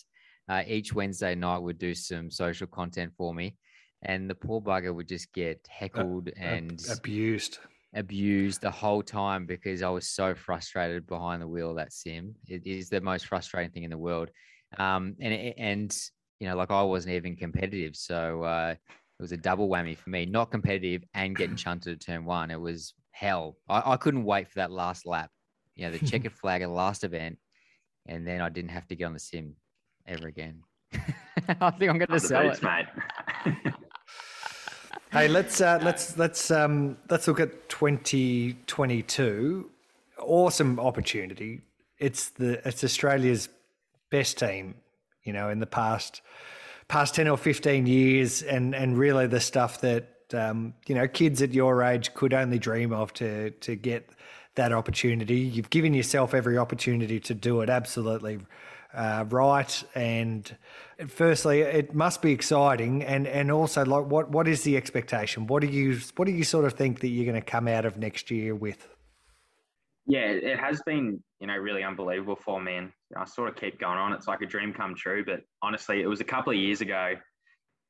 Uh, each Wednesday night would do some social content for me and the poor bugger would just get heckled uh, and abused abused the whole time because I was so frustrated behind the wheel of that sim. It is the most frustrating thing in the world. Um, and and you know, like I wasn't even competitive, so uh, it was a double whammy for me. Not competitive and getting shunted at turn one. It was hell. I, I couldn't wait for that last lap. You know, the checkered flag at the last event, and then I didn't have to get on the sim ever again. I think I'm going to sell it, mate. Hey, let's uh, let's let's um, let's look at 2022. Awesome opportunity. It's the it's Australia's best team, you know, in the past past 10 or 15 years and and really the stuff that um, you know kids at your age could only dream of to to get that opportunity. You've given yourself every opportunity to do it. Absolutely uh, right. And firstly, it must be exciting, and and also like what what is the expectation? What do you what do you sort of think that you're going to come out of next year with? Yeah, it has been you know really unbelievable for me, and I sort of keep going on. It's like a dream come true. But honestly, it was a couple of years ago.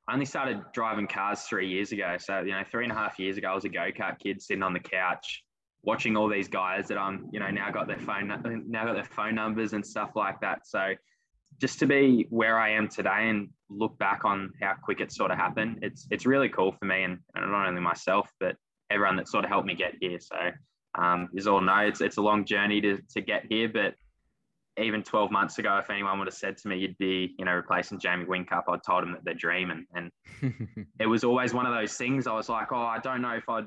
I only started driving cars three years ago. So, you know, three and a half years ago, I was a go kart kid sitting on the couch watching all these guys that I'm, you know, now got their phone, now got their phone numbers and stuff like that. So just to be where I am today and look back on how quick it sort of happened, it's it's really cool for me and, and not only myself, but everyone that sort of helped me get here. So um, you all know it's it's a long journey to to get here, but even 12 months ago, if anyone would have said to me you'd be, you know, replacing Jamie Whincup, I'd told them that they're dreaming. And it was always one of those things. I was like, oh, I don't know if I'd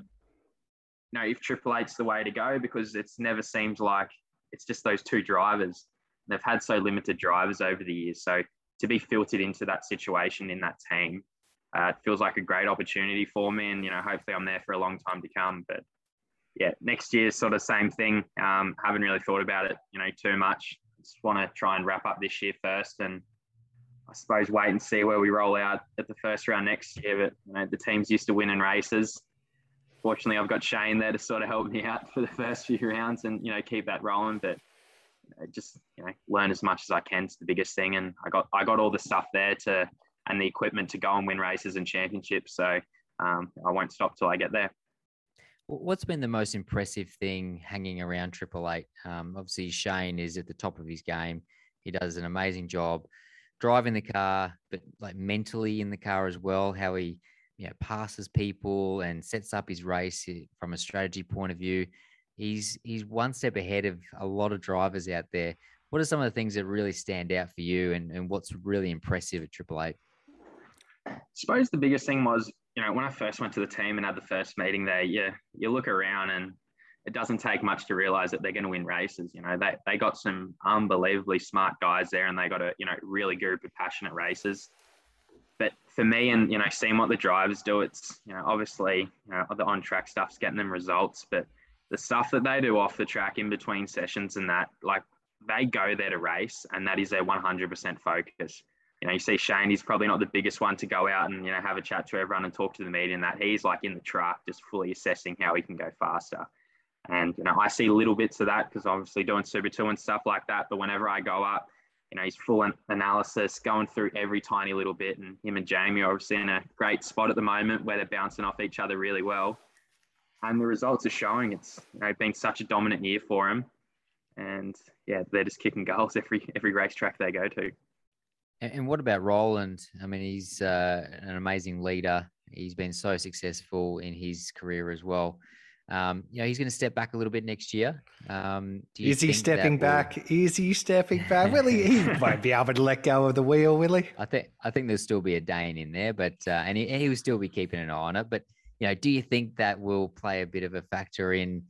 know, if Triple Eight's the way to go because it's never seemed like it's just those two drivers. They've had so limited drivers over the years. So to be filtered into that situation in that team, uh, it feels like a great opportunity for me. And, you know, hopefully I'm there for a long time to come. But yeah, next year, sort of same thing. Um, haven't really thought about it, you know, too much. Just want to try and wrap up this year first and I suppose wait and see where we roll out at the first round next year. But, you know, the team's used to winning races fortunately, I've got Shane there to sort of help me out for the first few rounds and you know keep that rolling. But you know, just you know learn as much as I can is the biggest thing. And I got I got all the stuff there to and the equipment to go and win races and championships. So um, I won't stop till I get there. What's been the most impressive thing hanging around Triple Eight? Um, obviously, Shane is at the top of his game. He does an amazing job driving the car, but like mentally in the car as well. How he you know, passes people and sets up his race eh, from a strategy point of view. He's he's one step ahead of a lot of drivers out there. What are some of the things that really stand out for you, and, and what's really impressive at Triple Eight? I suppose the biggest thing was, you know, when I first went to the team and had the first meeting there, you you look around and it doesn't take much to realize that they're going to win races. You know, they they got some unbelievably smart guys there, and they got a you know really group of passionate racers but for me and you know seeing what the drivers do it's you know obviously you know the on track stuff's getting them results but the stuff that they do off the track in between sessions and that like they go there to race and that is their 100% focus you know you see shane he's probably not the biggest one to go out and you know have a chat to everyone and talk to the media and that he's like in the truck just fully assessing how he can go faster and you know i see little bits of that because obviously doing super two and stuff like that but whenever i go up you know, he's full analysis, going through every tiny little bit. And him and Jamie are obviously in a great spot at the moment where they're bouncing off each other really well. And the results are showing it's you know been such a dominant year for him. And yeah, they're just kicking goals every every racetrack they go to. And what about Roland? I mean, he's uh, an amazing leader. He's been so successful in his career as well. Um, you know, he's going to step back a little bit next year. Um, is he stepping back? Will... Is he stepping back? Will he? He won't be able to let go of the wheel, will he? I think I think there'll still be a Dane in there, but uh, and he, he will still be keeping an eye on it. But you know, do you think that will play a bit of a factor in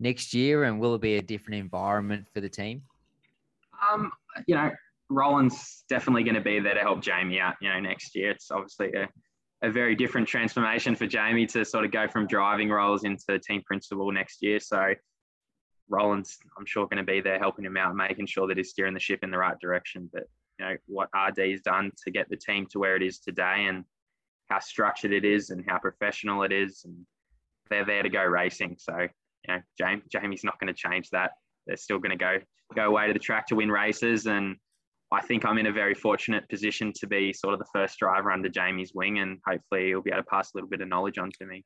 next year, and will it be a different environment for the team? Um, you know, Roland's definitely going to be there to help Jamie out. You know, next year it's obviously a a very different transformation for Jamie to sort of go from driving roles into team principal next year. So Roland's, I'm sure, going to be there helping him out, making sure that he's steering the ship in the right direction. But you know what RD's done to get the team to where it is today, and how structured it is, and how professional it is, and they're there to go racing. So you know, Jamie, Jamie's not going to change that. They're still going to go go away to the track to win races, and I think I'm in a very fortunate position to be sort of the first driver under Jamie's wing, and hopefully he'll be able to pass a little bit of knowledge on to me.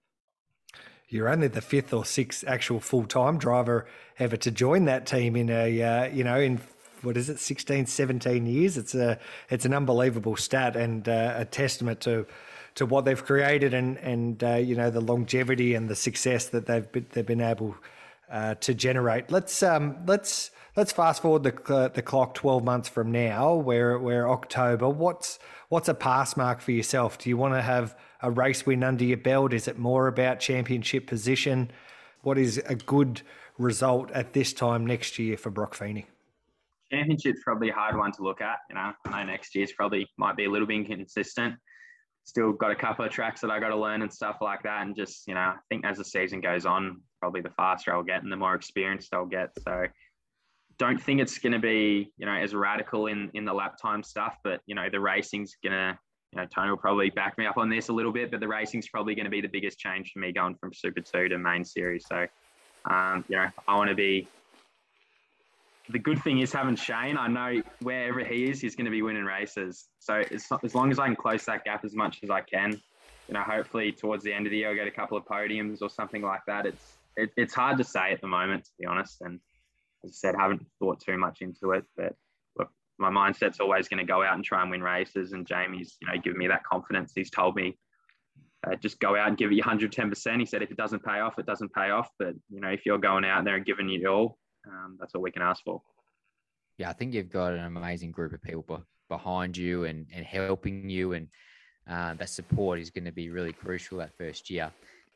You're only the fifth or sixth actual full time driver ever to join that team in a, uh, you know, in what is it, 16, 17 years? It's a, it's an unbelievable stat and uh, a testament to, to what they've created and, and uh, you know, the longevity and the success that they've been, they've been able uh, to generate. Let's, um, let's, let's fast forward the uh, the clock 12 months from now we're we're october what's what's a pass mark for yourself? Do you want to have a race win under your belt? Is it more about championship position? What is a good result at this time next year for brock feeney? Championship's probably a hard one to look at you know? I know next year's probably might be a little bit inconsistent. Still got a couple of tracks that I got to learn and stuff like that. And just, you know, I think as the season goes on, probably the faster I'll get and the more experienced I'll get. So don't think it's going to be you know as radical in in the lap time stuff, but you know the racing's going to you know Tony will probably back me up on this a little bit, but the racing's probably going to be the biggest change for me going from Super Two to main series. So um, you know I want to be. The good thing is having Shane. I know wherever he is, he's going to be winning races. So as, as long as I can close that gap as much as I can, you know, hopefully towards the end of the year, I'll get a couple of podiums or something like that. It's it, it's hard to say at the moment, to be honest. And as I said, haven't thought too much into it, but look, my mindset's always going to go out and try and win races. And Jamie's, you know, given me that confidence. He's told me, uh, just go out and give it your 110%. He said, if it doesn't pay off, it doesn't pay off. But, you know, if you're going out there and giving it all, um, that's all we can ask for. Yeah, I think you've got an amazing group of people behind you and, and helping you. And uh, that support is going to be really crucial that first year.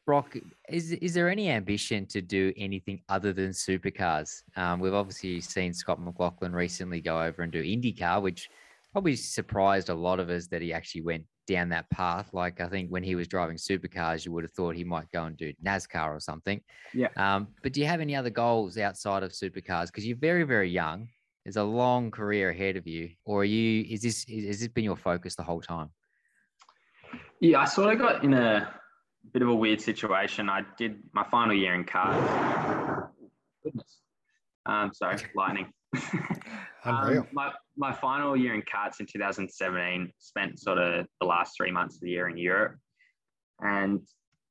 Brock, is is there any ambition to do anything other than supercars? Um, we've obviously seen Scott McLaughlin recently go over and do IndyCar, which probably surprised a lot of us that he actually went down that path. Like I think when he was driving supercars, you would have thought he might go and do NASCAR or something. Yeah. Um, but do you have any other goals outside of supercars? Because you're very very young. There's a long career ahead of you, or are you? Is this is, has this been your focus the whole time? Yeah, I sort of got in a bit of a weird situation. I did my final year in cars. Goodness. Um, sorry, lightning. um, my, my final year in karts in 2017 spent sort of the last three months of the year in Europe. And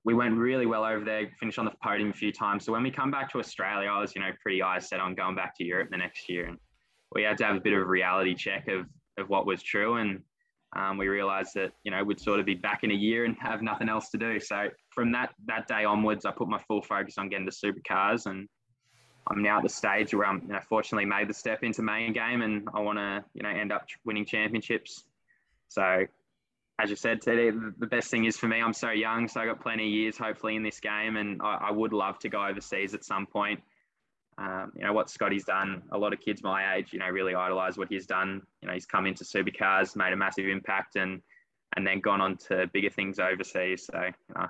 we went really well over there, finished on the podium a few times. So when we come back to Australia, I was, you know, pretty eyes set on going back to Europe the next year. And we had to have a bit of a reality check of, of what was true. And um, we realized that you know we'd sort of be back in a year and have nothing else to do. So from that that day onwards, I put my full focus on getting to supercars, and I'm now at the stage where I'm you know, fortunately made the step into main game, and I want to you know end up winning championships. So as you said today, the best thing is for me, I'm so young, so I got plenty of years hopefully in this game, and I, I would love to go overseas at some point um, you know what Scotty's done. A lot of kids my age, you know, really idolise what he's done. You know, he's come into supercars, made a massive impact, and and then gone on to bigger things overseas. So you know,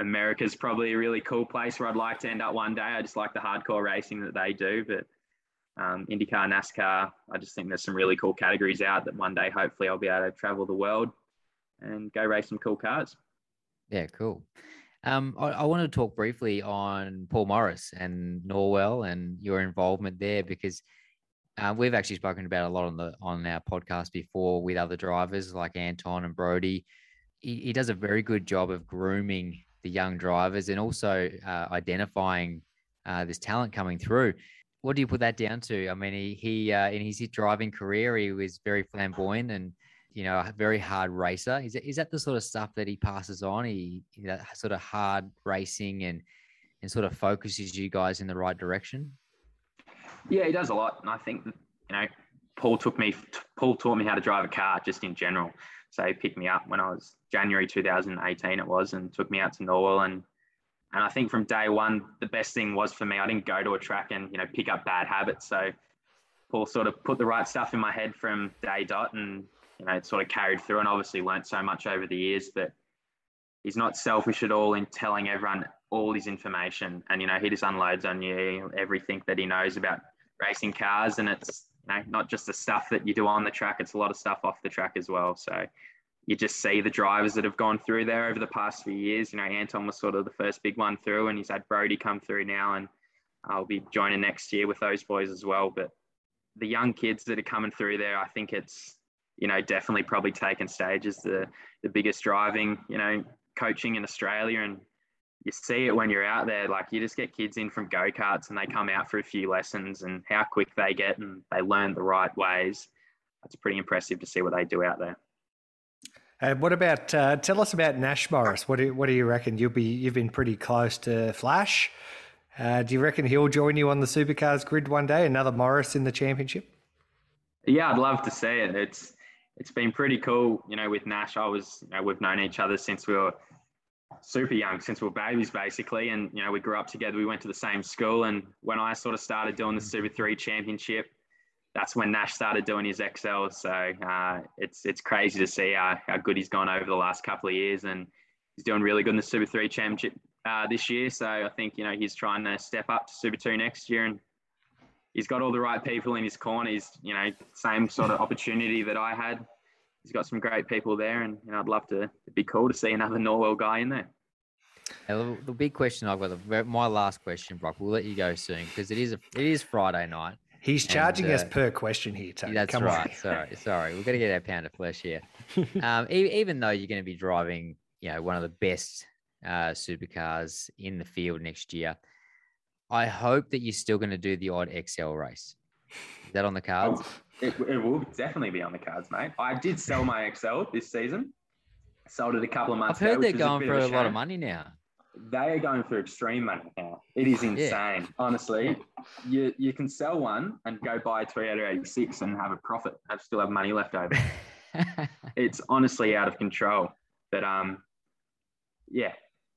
America's probably a really cool place where I'd like to end up one day. I just like the hardcore racing that they do, but um, IndyCar, NASCAR, I just think there's some really cool categories out that one day hopefully I'll be able to travel the world and go race some cool cars. Yeah, cool. Um, I, I want to talk briefly on Paul Morris and Norwell and your involvement there because uh, we've actually spoken about a lot on the on our podcast before with other drivers like Anton and Brodie. He, he does a very good job of grooming the young drivers and also uh, identifying uh, this talent coming through. What do you put that down to? I mean, he, he uh, in his driving career, he was very flamboyant and you know, a very hard racer. Is, is that the sort of stuff that he passes on? He, that sort of hard racing and, and sort of focuses you guys in the right direction? Yeah, he does a lot. And I think, you know, Paul took me, Paul taught me how to drive a car just in general. So he picked me up when I was January 2018, it was, and took me out to Norwell. And, and I think from day one, the best thing was for me, I didn't go to a track and, you know, pick up bad habits. So Paul sort of put the right stuff in my head from day dot and you know, it sort of carried through and obviously learnt so much over the years. But he's not selfish at all in telling everyone all his information. And, you know, he just unloads on you everything that he knows about racing cars. And it's, you know, not just the stuff that you do on the track, it's a lot of stuff off the track as well. So you just see the drivers that have gone through there over the past few years. You know, Anton was sort of the first big one through, and he's had Brodie come through now. And I'll be joining next year with those boys as well. But the young kids that are coming through there, I think it's you know, definitely probably taken stage as the, the biggest driving, you know, coaching in Australia. And you see it when you're out there. Like you just get kids in from go karts and they come out for a few lessons and how quick they get and they learn the right ways. It's pretty impressive to see what they do out there. And what about? Uh, tell us about Nash Morris. What do What do you reckon? You'll be you've been pretty close to Flash. Uh, do you reckon he'll join you on the supercars grid one day? Another Morris in the championship? Yeah, I'd love to see it. It's it's been pretty cool. You know, with Nash, I was, you know, we've known each other since we were super young, since we were babies, basically. And, you know, we grew up together. We went to the same school. And when I sort of started doing the Super 3 championship, that's when Nash started doing his XL. So uh, it's it's crazy to see how, how good he's gone over the last couple of years. And he's doing really good in the Super 3 championship uh, this year. So I think, you know, he's trying to step up to Super 2 next year. And he's got all the right people in his corner. He's you know same sort of opportunity that I had. He's got some great people there, and you know, I'd love to. It'd be cool to see another Norwell guy in there. Now, the big question I've got, the, my last question, Brock. We'll let you go soon because it is a, it is Friday night. He's charging and, uh, us per question here, Tony. That's Come right. On. sorry, sorry. We're going to get our pound of flesh here. um, even though you're going to be driving, you know, one of the best uh, supercars in the field next year, I hope that you're still going to do the odd XL race. Is that on the cards? Oh, it, it will definitely be on the cards, mate. I did sell my XL this season. Sold it a couple of months I've heard ago, they're going a for a, lot of money now. They are going for extreme money now. It is insane. Yeah. Honestly, you you can sell one and go buy a Toyota 86 and have a profit. Have still have money left over. it's honestly out of control. But um, yeah,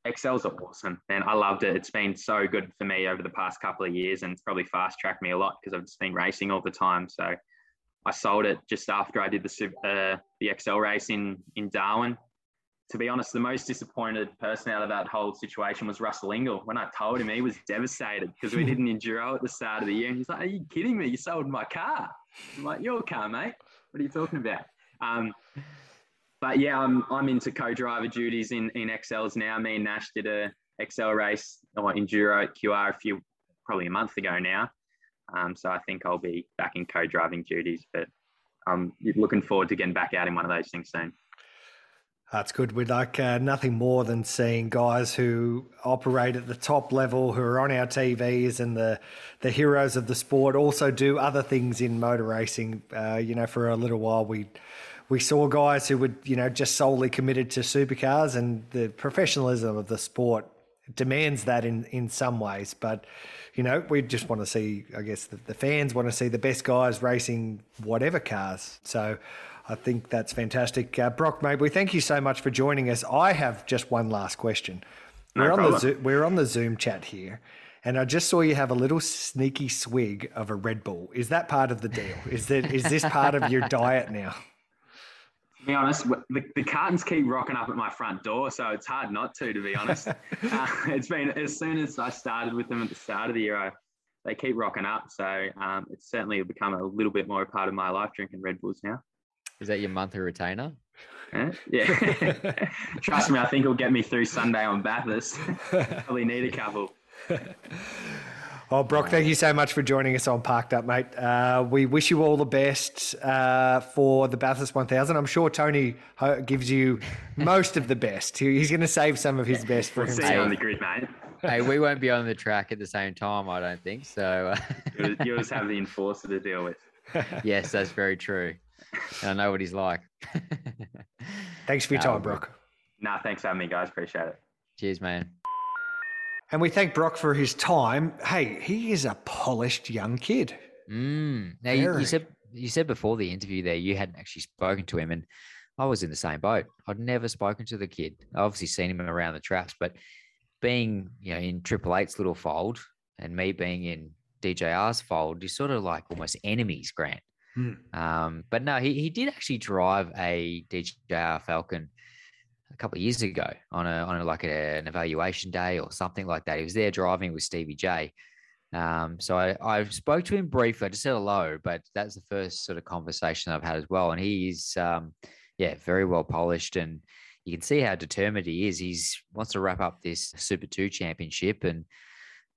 XLs are awesome, and I loved it. It's been so good for me over the past couple of years, and it's probably fast tracked me a lot because I've just been racing all the time. So I sold it just after I did the uh, the XL race in in Darwin to be honest, the most disappointed person out of that whole situation was Russell Ingall. When I told him, he was devastated because we did an enduro at the start of the year. And he's like, Are you kidding me? You sold my car. I'm like, Your car, mate. What are you talking about? Um, but yeah, I'm, I'm into co driver duties in, in XLs now. Me and Nash did a XL race or enduro at QR a few, probably a month ago now. Um, so I think I'll be back in co driving duties, but I'm looking forward to getting back out in one of those things soon. That's good. We'd like uh, nothing more than seeing guys who operate at the top level, who are on our TVs and the the heroes of the sport, also do other things in motor racing. Uh, you know, for a little while we we saw guys who were, you know just solely committed to supercars, and the professionalism of the sport demands that in in some ways, but. You know, we just want to see, I guess, the, the fans want to see the best guys racing whatever cars. So I think that's fantastic. Uh, Brock, mate, we thank you so much for joining us. I have just one last question. No we're problem. on the we're on the Zoom chat here, and I just saw you have a little sneaky swig of a Red Bull. Is that part of the deal? Is that is this part of your diet now? To be honest, the, the cartons keep rocking up at my front door, so it's hard not to. To be honest, uh, it's been as soon as I started with them at the start of the year, I, they keep rocking up. So um, it's certainly become a little bit more a part of my life drinking Red Bulls now. Is that your monthly retainer? Yeah. Trust me, I think it'll get me through Sunday on Bathurst. Probably need a couple. Oh, Brock, thank you so much for joining us on Parked Up, mate. Uh, we wish you all the best uh, for the Bathurst 1000. I'm sure Tony gives you most of the best. He's going to save some of his best for we'll himself. See you on the grid, mate. hey, we won't be on the track at the same time, I don't think. So you'll, you'll just have the enforcer to deal with. yes, that's very true. I know what he's like. thanks for your time, Brock. Nah, thanks for having me, guys. Appreciate it. Cheers, man. And we thank Brock for his time. Hey, he is a polished young kid. Mm. Now you, you, said you said before the interview there you hadn't actually spoken to him, and I was in the same boat. I'd never spoken to the kid. I obviously seen him around the traps, but being you know in Triple Eight's little fold, and me being in DJR's fold, you're sort of like almost enemies, Grant. Hmm. Um, but no, he, he did actually drive a DJR Falcon a couple of years ago on a on a, like a, an evaluation day or something like that. He was there driving with Stevie J. Um, so I, I spoke to him briefly. I just said hello, but that's the first sort of conversation I've had as well. And he's um, yeah, very well polished, and you can see how determined he is. He's wants to wrap up this Super Two championship, and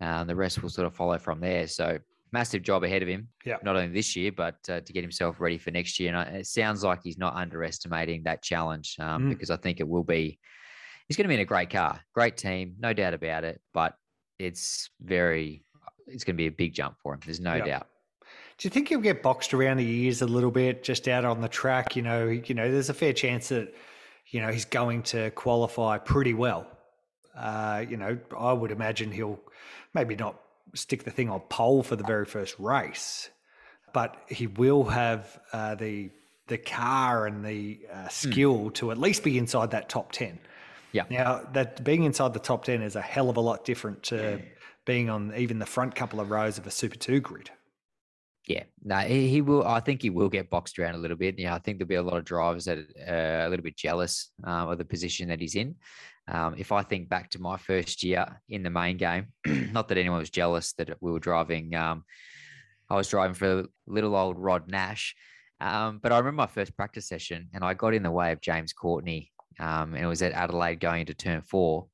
um, the rest will sort of follow from there. So massive job ahead of him. Yeah. Not only this year, but uh, to get himself ready for next year. And it sounds like he's not underestimating that challenge um, mm. because I think it will be. He's going to be in a great car, great team, no doubt about it. But it's very, it's going to be a big jump for him. There's no yeah. doubt. Do you think he'll get boxed around the ears a little bit, just out on the track? You know, you know, there's a fair chance that, you know, he's going to qualify pretty well. Uh, you know, I would imagine he'll maybe not stick the thing on pole for the very first race, but he will have uh, the the car and the uh, skill mm. to at least be inside that top ten. Yeah. Now that being inside the top ten is a hell of a lot different to being on even the front couple of rows of a Super Two grid. Yeah, no, he, he, will. I think he will get boxed around a little bit. Yeah, I think there'll be a lot of drivers that are uh, a little bit jealous uh, of the position that he's in. Um, if I think back to my first year in the main game, not that anyone was jealous that we were driving um, I was driving for little old Rod Nash. Um, but I remember my first practice session and I got in the way of James Courtney. Um, and it was at Adelaide going into turn four.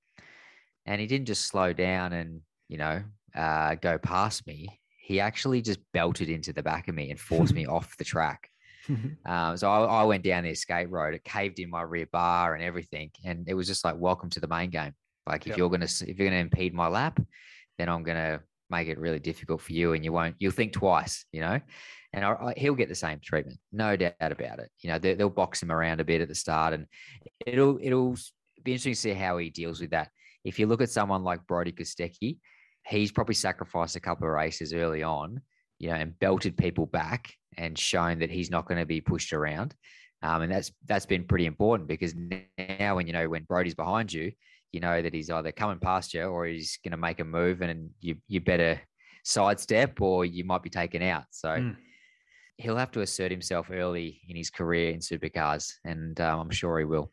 And he didn't just slow down and, you know, uh, go past me. He actually just belted into the back of me and forced me off the track. Um, so I, I, went down the escape road. It caved in my rear bar and everything, and it was just like, "Welcome to the main game." Like, if yep. you're gonna if you're gonna impede my lap, then I'm gonna make it really difficult for you, and you won't. You'll think twice, you know. And I, I, he'll get the same treatment, no doubt about it. You know, they, will box him around a bit at the start, and it'll it'll be interesting to see how he deals with that. If you look at someone like Brodie Kostecki, he's probably sacrificed a couple of races early on, you know, and belted people back and shown that he's not going to be pushed around. Um, and that's that's been pretty important because now when you know when Brodie's behind you, you know that he's either coming past you or he's going to make a move and you you better sidestep or you might be taken out. So mm. he'll have to assert himself early in his career in supercars, and um, I'm sure he will.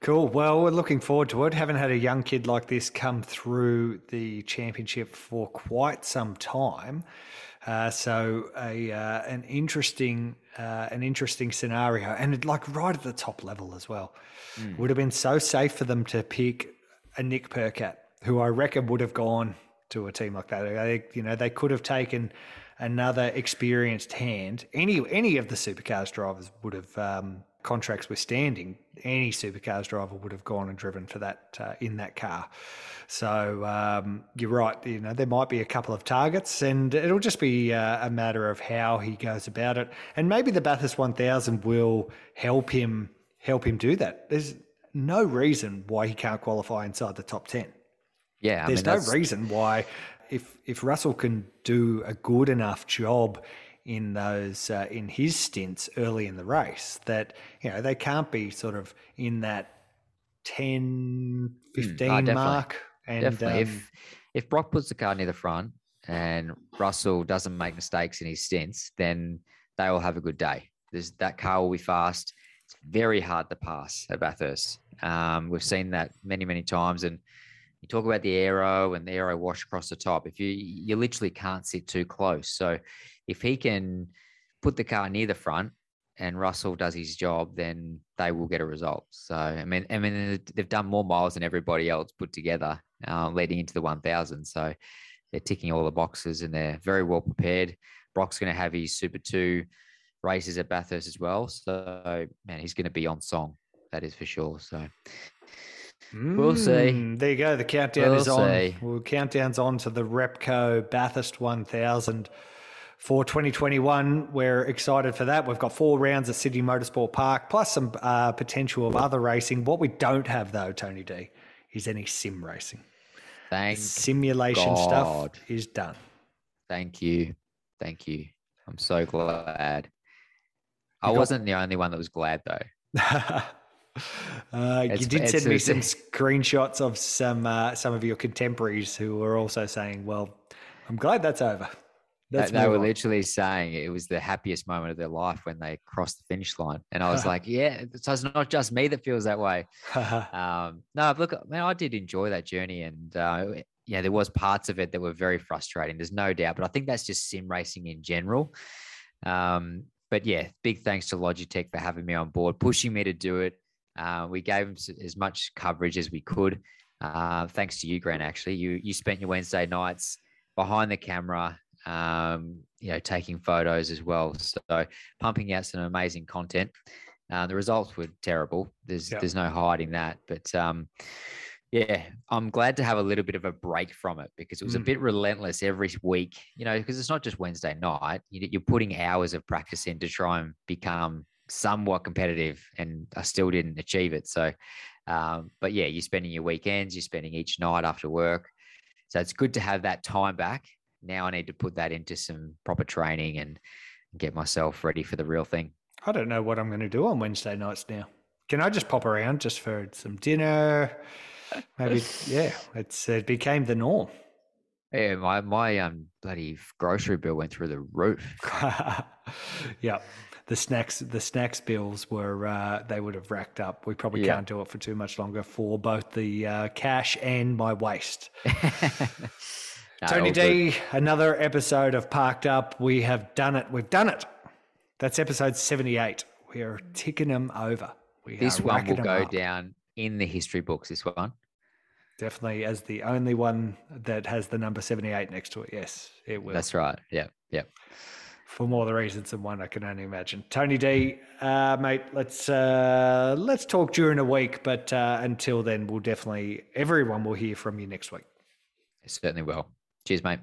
Cool. Well, we're looking forward to it. Haven't had a young kid like this come through the championship for quite some time. Uh, so a uh, an interesting uh, an interesting scenario, and like right at the top level as well. Mm. Would have been so safe for them to pick a Nick Percat, who I reckon would have gone to a team like that. They, you know, they could have taken another experienced hand. Any any of the supercars drivers would have um, contracts withstanding. Any supercars driver would have gone and driven for that uh, in that car. So um, you're right. You know there might be a couple of targets, and it'll just be uh, a matter of how he goes about it. And maybe the Bathurst 1000 will help him help him do that. There's no reason why he can't qualify inside the top ten. Yeah, I there's mean, no reason why if if Russell can do a good enough job in those uh, in his stints early in the race that you know they can't be sort of in that 10 15 mm, oh, mark and definitely. Um, if if Brock puts the car near the front and Russell doesn't make mistakes in his stints, then they will have a good day. There's, that car will be fast. It's very hard to pass at Bathurst. Um, we've seen that many, many times. And you talk about the aero and the aero wash across the top. If you you literally can't sit too close. So if he can put the car near the front and Russell does his job, then they will get a result. So I mean, I mean, they've done more miles than everybody else put together, uh, leading into the 1,000. So they're ticking all the boxes and they're very well prepared. Brock's going to have his Super Two races at Bathurst as well. So man, he's going to be on song. That is for sure. So we'll see. There you go. The countdown we'll is on. See. Well, countdown's on to the Repco Bathurst 1000 for 2021. We're excited for that. We've got four rounds at Sydney Motorsport Park, plus some uh, potential of other racing. What we don't have, though, Tony D, is any sim racing. Thank simulation God. stuff is done. Thank you. Thank you. I'm so glad. I wasn't the only one that was glad, though. Uh, you did send me some screenshots of some uh, some of your contemporaries who were also saying, "Well, I'm glad that's over." That's they, they were on. literally saying it was the happiest moment of their life when they crossed the finish line, and I was like, "Yeah, so it's not just me that feels that way." um, no, look, man, I did enjoy that journey, and uh, yeah, there was parts of it that were very frustrating. There's no doubt, but I think that's just sim racing in general. Um, but yeah, big thanks to Logitech for having me on board, pushing me to do it. Uh, we gave them as much coverage as we could. Uh, thanks to you, Grant. Actually, you you spent your Wednesday nights behind the camera um, you know, taking photos as well. So pumping out some amazing content. Uh, the results were terrible. There's there's no hiding that. But um, yeah, I'm glad to have a little bit of a break from it because it was mm. a bit relentless every week. You know, because it's not just Wednesday night. You're putting hours of practice in to try and become somewhat competitive, and I still didn't achieve it. So, um, but yeah, you're spending your weekends, you're spending each night after work. So it's good to have that time back now I need to put that into some proper training and get myself ready for the real thing. I don't know what I'm going to do on Wednesday nights now. Can I just pop around just for some dinner? Maybe, yeah, it's it became the norm. Yeah, my my um bloody grocery bill went through the roof. yeah, the snacks the snacks bills were uh, they would have racked up. We probably yeah. can't do it for too much longer for both the uh, cash and my waist. Tony D, good. another episode of Parked Up. We have done it. We've done it. That's episode 78. We are ticking them over. We This one will go up. down in the history books. This one. Definitely as the only one that has the number 78 next to it. Yes, it will. That's right. Yeah. Yeah. for more the reasons than one I can only imagine. Tony D, uh, mate, let's uh, let's talk during a week, but uh, until then, we'll definitely everyone will hear from you next week. Certainly will. Cheers, mate.